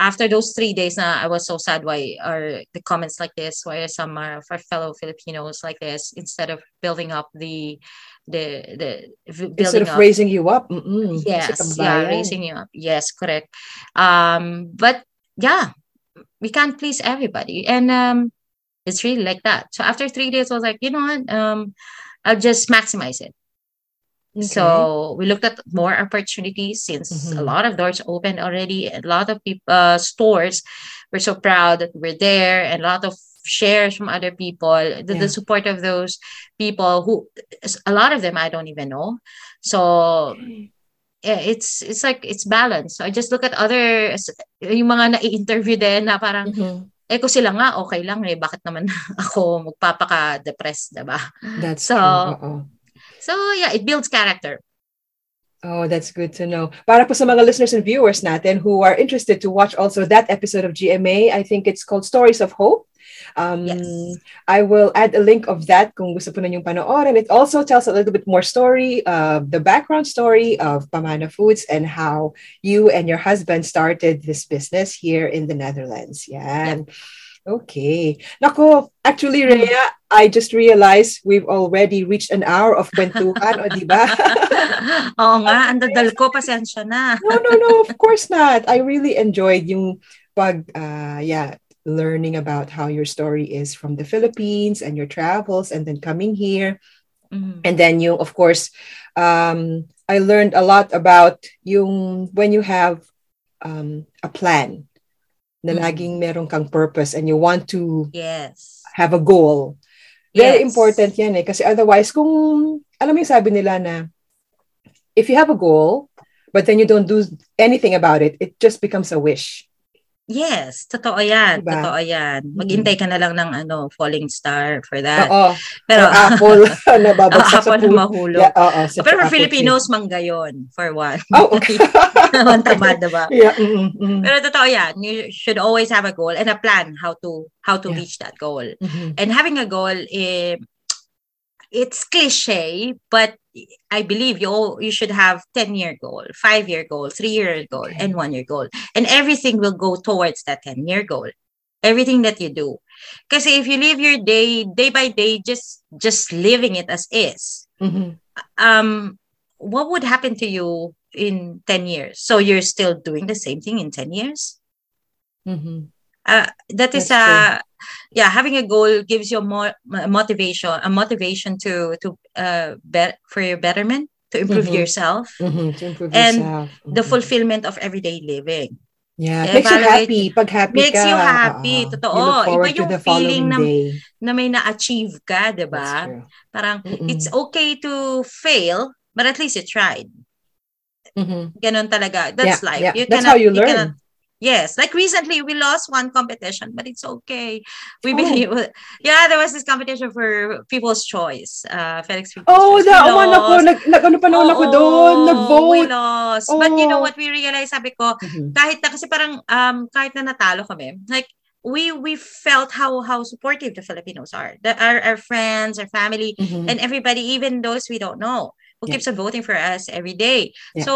after those three days na I was so sad why are the comments like this why are some of our fellow Filipinos like this instead of building up the the the building instead of up, raising you up mm-mm. yes yeah raising you up yes correct um but yeah we can't please everybody and um it's really like that so after three days I was like you know what um I'll just maximize it Okay. So we looked at more opportunities since mm-hmm. a lot of doors opened already. A lot of people, uh, stores were so proud that we're there, and a lot of shares from other people, the, Yeah. the support of those people who a lot of them I don't even know. So it's it's like it's balanced. So I just look at other yung mga na-interview din na parang Mhm. eh kung sila nga okay lang eh bakit naman <laughs> ako magpapaka-depressed, 'di ba? That's So, true. So yeah, it builds character. Oh, that's good to know. Para po sa mga listeners and viewers natin who are interested to watch also that episode of GMA, I think it's called Stories of Hope. Um, Yes. I will add a link of that kung gusto po ninyong panoorin. It also tells a little bit more story, uh, the background story of Pamana Foods and how you and your husband started this business here in the Netherlands. Yan. Okay. Nako, actually, Rhea, I just realized we've already reached an hour of kwentuhan, o di ba? <laughs> Oo nga, ang dadal ko, pasensya na. no, no, no, of course not. I really enjoyed yung pag, uh, yeah, learning about how your story is from the Philippines and your travels and then coming here. Mhm. And then you, of course, um, I learned a lot about yung when you have um, a plan na Mhm. laging meron kang purpose and you want to Yes. have a goal. Very Yes. important yan eh. Kasi otherwise, kung, alam mo yung sabi nila na, if you have a goal, but then you don't do anything about it, it just becomes a wish. Yes, totoo yan. Diba? Totoo yan. Maghintay ka na lang ng ano, falling star for that. Oo. Pero, Or <laughs> <laughs> apple na oh, babagsak sa puno. mahulog. Yeah, oo. sa Pero for Filipinos, mangga yun, for one. Oh, okay. <laughs> Ang tamad, diba? yeah. Mm, mm, Pero totoo yan. You should always have a goal and a plan how to how to Yeah. reach that goal. mhm. And having a goal, eh, it's cliche, but I believe you all, you should have 10 year goal, five year goal, three year goal, Okay. and one year goal. And everything will go towards that 10 year goal. Everything that you do. Because if you live your day, day by day, just just living it as is, Mhm. um, what would happen to you in 10 years? So you're still doing the same thing in 10 years? Mhm. uh, that is That's uh yeah having a goal gives you more motivation a motivation to to uh bet for your betterment to improve Mhm. yourself Mhm. To improve And yourself. the Mhm. fulfillment of everyday living Yeah. Eh, Makes you happy. Pag happy makes ka. you happy, oo. totoo. You Iba yung the feeling na- day. na may na-achieve ka diba true. parang Mm-mm. it's okay to fail but at least you tried Mhm. ganon talaga that's Yeah, life yeah. you That's cannot how you cannot- learn. Yes, like recently we lost one competition, but it's okay. We Oh. believe, yeah, there was this competition for People's Choice, uh, Felix People's Oh, Choice. that We one ako. Nag, nag, ano pa naman ako Oo, doon? We Nag-vote. lost. But you know Oh. what we realized, sabi ko, Mhm. kahit na, kasi parang, um, kahit na natalo kami, like, we we felt how how supportive the Filipinos are. That our, our friends, our family, Mhm. and everybody, even those we don't know, who Yeah. keeps on voting for us every day. Yeah. So,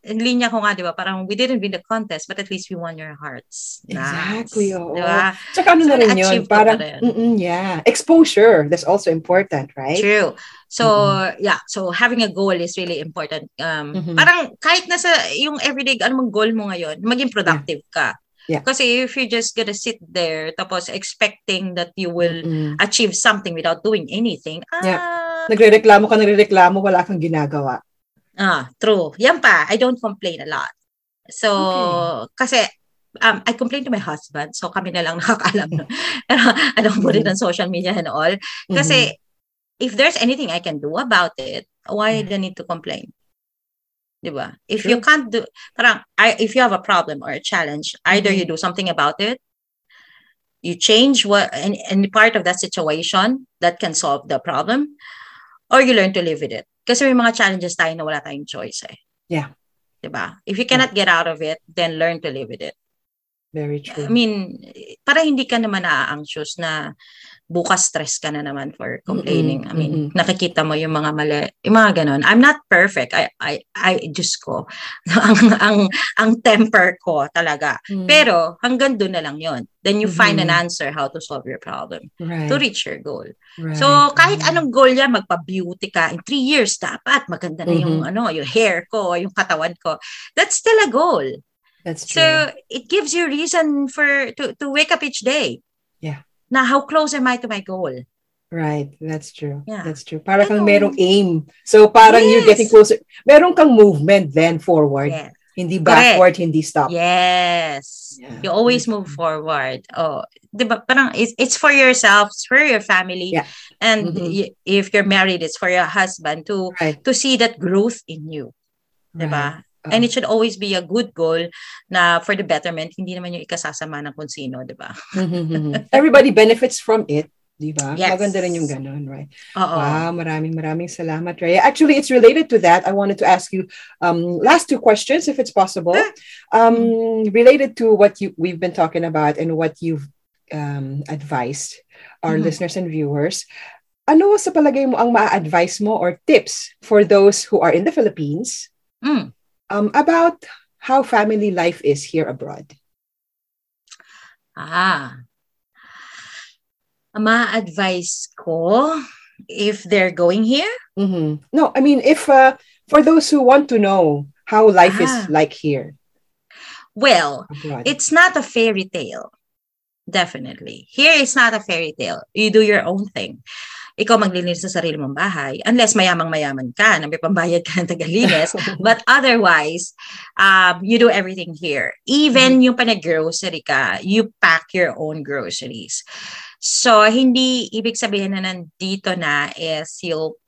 in linya ko nga, di ba, parang we didn't win the contest, but at least we won your hearts. Exactly, Nice. oo. Di ba? Tsaka ano So, na rin yun, parang, rin. yeah, exposure, that's also important, right? True. So, Mm-hmm. yeah. So, having a goal is really important. Um, Mhm. Parang kahit nasa yung everyday, ano mong goal mo ngayon, maging productive ka. Yeah. Kasi if you just gonna sit there, tapos expecting that you will Mm-mm. achieve something without doing anything, ah, Yeah. Nagre-reklamo ka, nagre-reklamo, wala kang ginagawa. Ah, true. Yan pa, I don't complain a lot. So, kasi um, I complain to my husband, so kami na lang <laughs> nakakaalam. No? Pero I don't put it on social media and all. Kasi if there's anything I can do about it, why do I need to complain? Diba? If you can't do, parang, I, if you have a problem or a challenge, either Mhm. you do something about it, you change what any, any part of that situation that can solve the problem, or you learn to live with it. Kasi may mga challenges tayo na wala tayong choice eh. Yeah. Diba? If you cannot get out of it, then learn to live with it. Very true. I mean, para hindi ka naman na-anxious na bukas stress ka na naman for complaining. I mean, mm-mm. nakikita mo yung mga mali, yung mga ganon. I'm not perfect. I, I, I, Diyos ko. <laughs> ang, ang, ang temper ko talaga. Mm, Pero, hanggang doon na lang yon Then you find an answer how to solve your problem right, to reach your goal. right. So, kahit anong goal yan, magpa-beauty ka, in three years, dapat maganda na yung, Mhm. ano, yung hair ko, yung katawan ko. That's still a goal. That's So true. it gives you reason for to to wake up each day. Yeah. Now how close am I to my goal? Right, that's true. Yeah. That's true. Para kang Ano? merong aim. So parang you're Yes. getting closer. Meron kang movement then forward. Yes. Hindi backward, Correct. hindi stop. Yes. Yeah. You always move forward. Oh, 'di ba? Parang it's, it's for yourself, it's for your family. Yeah. And mm-hmm. y- if you're married, it's for your husband to right. to see that growth in you. 'Di ba? Uh, And it should always be a good goal na for the betterment, hindi naman yung ikasasama ng kung sino, di ba? Mm-hmm. <laughs> Everybody benefits from it. Di ba? Yes. Maganda rin yung ganun, right? Uh-oh. Wow, maraming maraming salamat, Rhea. Actually, it's related to that. I wanted to ask you um, last two questions, if it's possible. Um, related to what you we've been talking about and what you've um, advised our mm-hmm. listeners and viewers. Ano sa palagay mo ang ma-advise mo or tips for those who are in the Philippines mm. Um, about how family life is here abroad? Ah, ma-advise ko if they're going here? Mm-hmm. No, I mean, if uh, for those who want to know how life ah. is like here. Well, Abroad. it's not a fairy tale. Definitely. Here is not a fairy tale. You do your own thing. Ikaw maglilinis sa sarili mong bahay unless mayamang-mayaman ka na may pambayad ka ng tagalinis. <laughs> But otherwise, um, you do everything here. Even mm-hmm. yung panag-grocery ka, you pack your own groceries. So, hindi ibig sabihin na nandito na is you'll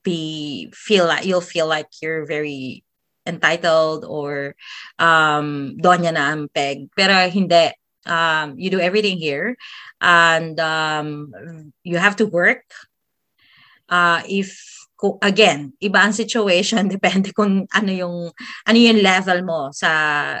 be, feel like, you'll feel like you're very entitled or um, donya na ang peg. Pero hindi. Um, you do everything here and um, you have to work. Uh, if again, iba ang situation <laughs> depende kung ano yung ano yung level mo sa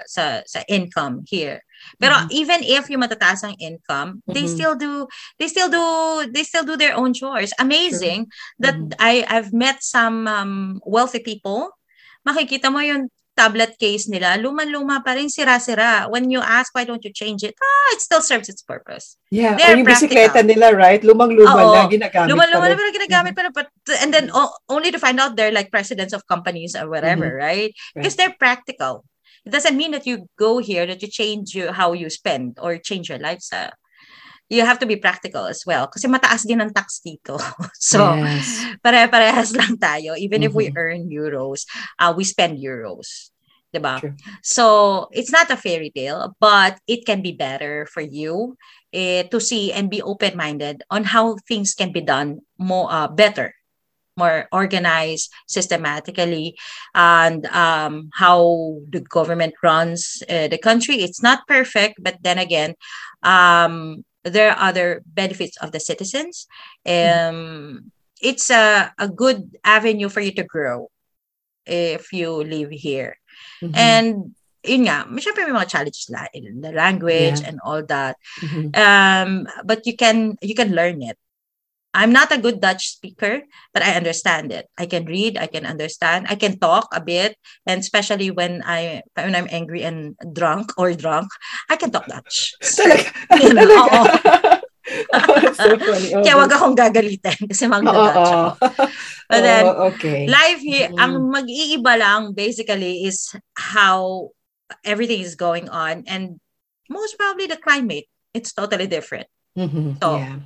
sa sa income here. Pero mm-hmm. even if yung matataas ang income, mm-hmm. they still do they still do they still do their own chores. Amazing sure. that mm-hmm. I I've met some um, wealthy people. Makikita mo yung tablet case nila, luma-luma pa rin, sira-sira. When you ask, why don't you change it? Ah, it still serves its purpose. Yeah, They're o yung practical. bisikleta nila, right? Lumang-luma Oo, na, ginagamit Luma-luma na, pero ginagamit pa na. And then, oh, only to find out they're like presidents of companies or whatever, mm-hmm. right? Because right. they're practical. It doesn't mean that you go here that you change you, how you spend or change your lifestyle. You have to be practical as well kasi mataas din ang tax dito. <laughs> so, yes. pare-parehas lang tayo. Even mm-hmm. if we mm-hmm. earn euros, uh, we spend euros. Diba? True. So, it's not a fairy tale, but it can be better for you eh, to see and be open-minded on how things can be done more uh, better more organized systematically and um, how the government runs uh, the country it's not perfect but then again um, there are other benefits of the citizens um, it's a, a good avenue for you to grow if you live here mm-hmm. and yun nga, syempre may mga challenges la, in the language yeah. and all that. Mm-hmm. Um, but you can you can learn it. I'm not a good Dutch speaker, but I understand it. I can read, I can understand, I can talk a bit, and especially when I when I'm angry and drunk or drunk, I can talk Dutch. <laughs> <laughs> You know, <laughs> oh, so funny. Oh, Kaya wag akong gagalitin kasi magda-Dutch oh, oh. But then, oh, okay. life here, mm. ang mag-iiba lang basically is how everything is going on and most probably the climate. It's totally different. Mm-hmm. So, yeah.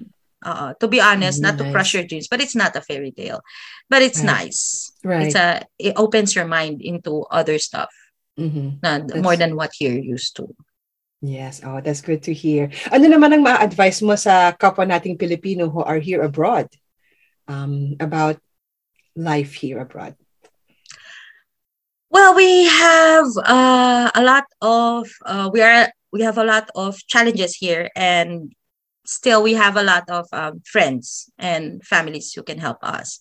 Uh, to be honest, not to crush your dreams, but it's not a fairy tale. But it's right. nice. Right. It's a it opens your mind into other stuff. Mm-hmm. More than what you're used to. Yes, oh, that's good to hear. Ano naman ang ma-advise mo sa kapwa nating Pilipino who are here abroad um, about life here abroad? Well, we have uh, a lot of uh, we are we have a lot of challenges here, and still we have a lot of um, friends and families who can help us.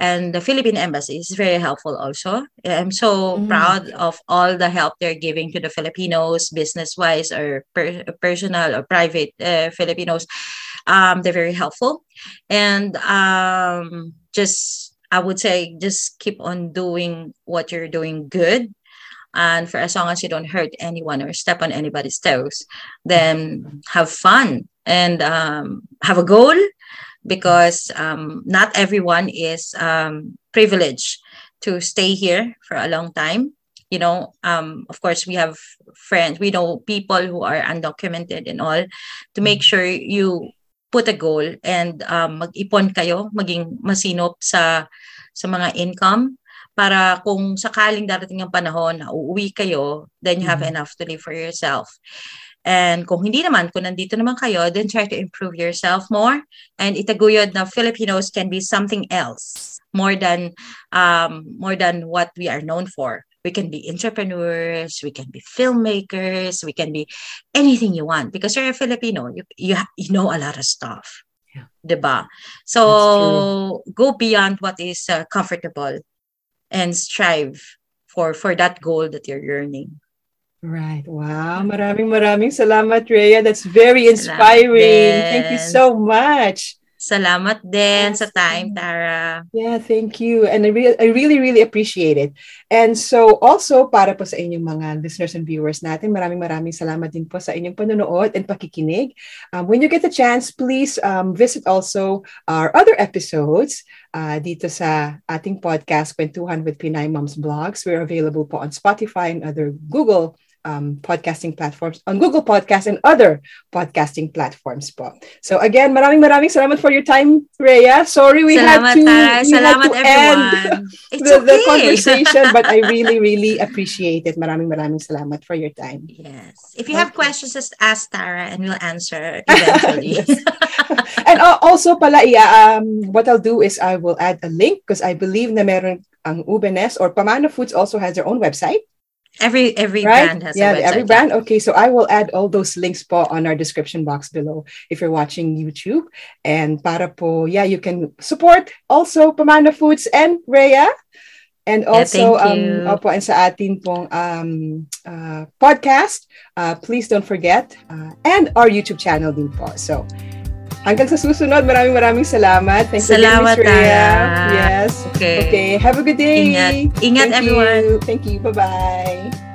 And the philippine embassy is very helpful also. I'm so mm. proud of all the help they're giving to the filipinos business wise or per- personal or private uh, filipinos. Um, they're very helpful. And um, just i would say just keep on doing what you're doing good. And for as long as you don't hurt anyone or step on anybody's toes then have fun and um, have a goal because um, not everyone is um, privileged to stay here for a long time you know um, of course we have friends we know people who are undocumented and all to make sure you put a goal and um, mag-ipon kayo maging masinop sa sa mga income para kung sakaling darating ang panahon na uuwi kayo, then you have Mhm. enough to live for yourself. And kung hindi naman, kung nandito naman kayo, then try to improve yourself more. And itaguyod na Filipinos can be something else more than um, more than what we are known for. We can be entrepreneurs, we can be filmmakers, we can be anything you want because you're a Filipino. You you, you know a lot of stuff. Yeah. Diba? So go beyond what is uh, comfortable and strive for for that goal that you're yearning. Right. Wow. Maraming maraming salamat, Rhea. That's very inspiring. Thank you so much. Salamat din Yes. sa time, Tara. Yeah, thank you. And I, re- I really, really appreciate it. And so also para po sa inyong mga listeners and viewers natin, maraming maraming salamat din po sa inyong panonood and pakikinig. Um, when you get the chance, please um, visit also our other episodes uh, dito sa ating podcast, Kwentuhan with Pinay Moms Blogs. We're available po on Spotify and other Google um, podcasting platforms, on Google Podcasts and other podcasting platforms po. So again, maraming maraming salamat for your time, Rhea. Sorry we Salamat, had to, Tara. we had Salamat, to end everyone. <laughs> It's the, the okay. conversation, but I <laughs> really, really appreciate it. Maraming maraming salamat for your time. Yes. If you have Okay. questions, just ask Tara and we'll answer <laughs> eventually. And also pala, iya, um, what I'll do is I will add a link because I believe na meron ang Ubenes or Pamano Foods also has their own website, every every right? brand has yeah, every brand. Okay, so I will add all those links po on our description box below if you're watching YouTube. And para po, yeah, you can support also Pamano Foods and Rhea. And also, you. um, opo, and sa atin pong um, uh, podcast, uh, please don't forget, uh, and our YouTube channel din po. So, hanggang sa susunod, maraming maraming salamat. Thanks Salamat, again, Miss Rhea. Yes. Okay. Okay, have a good day. Ingat. Ingat, Thank everyone. You. Thank you. Bye-bye.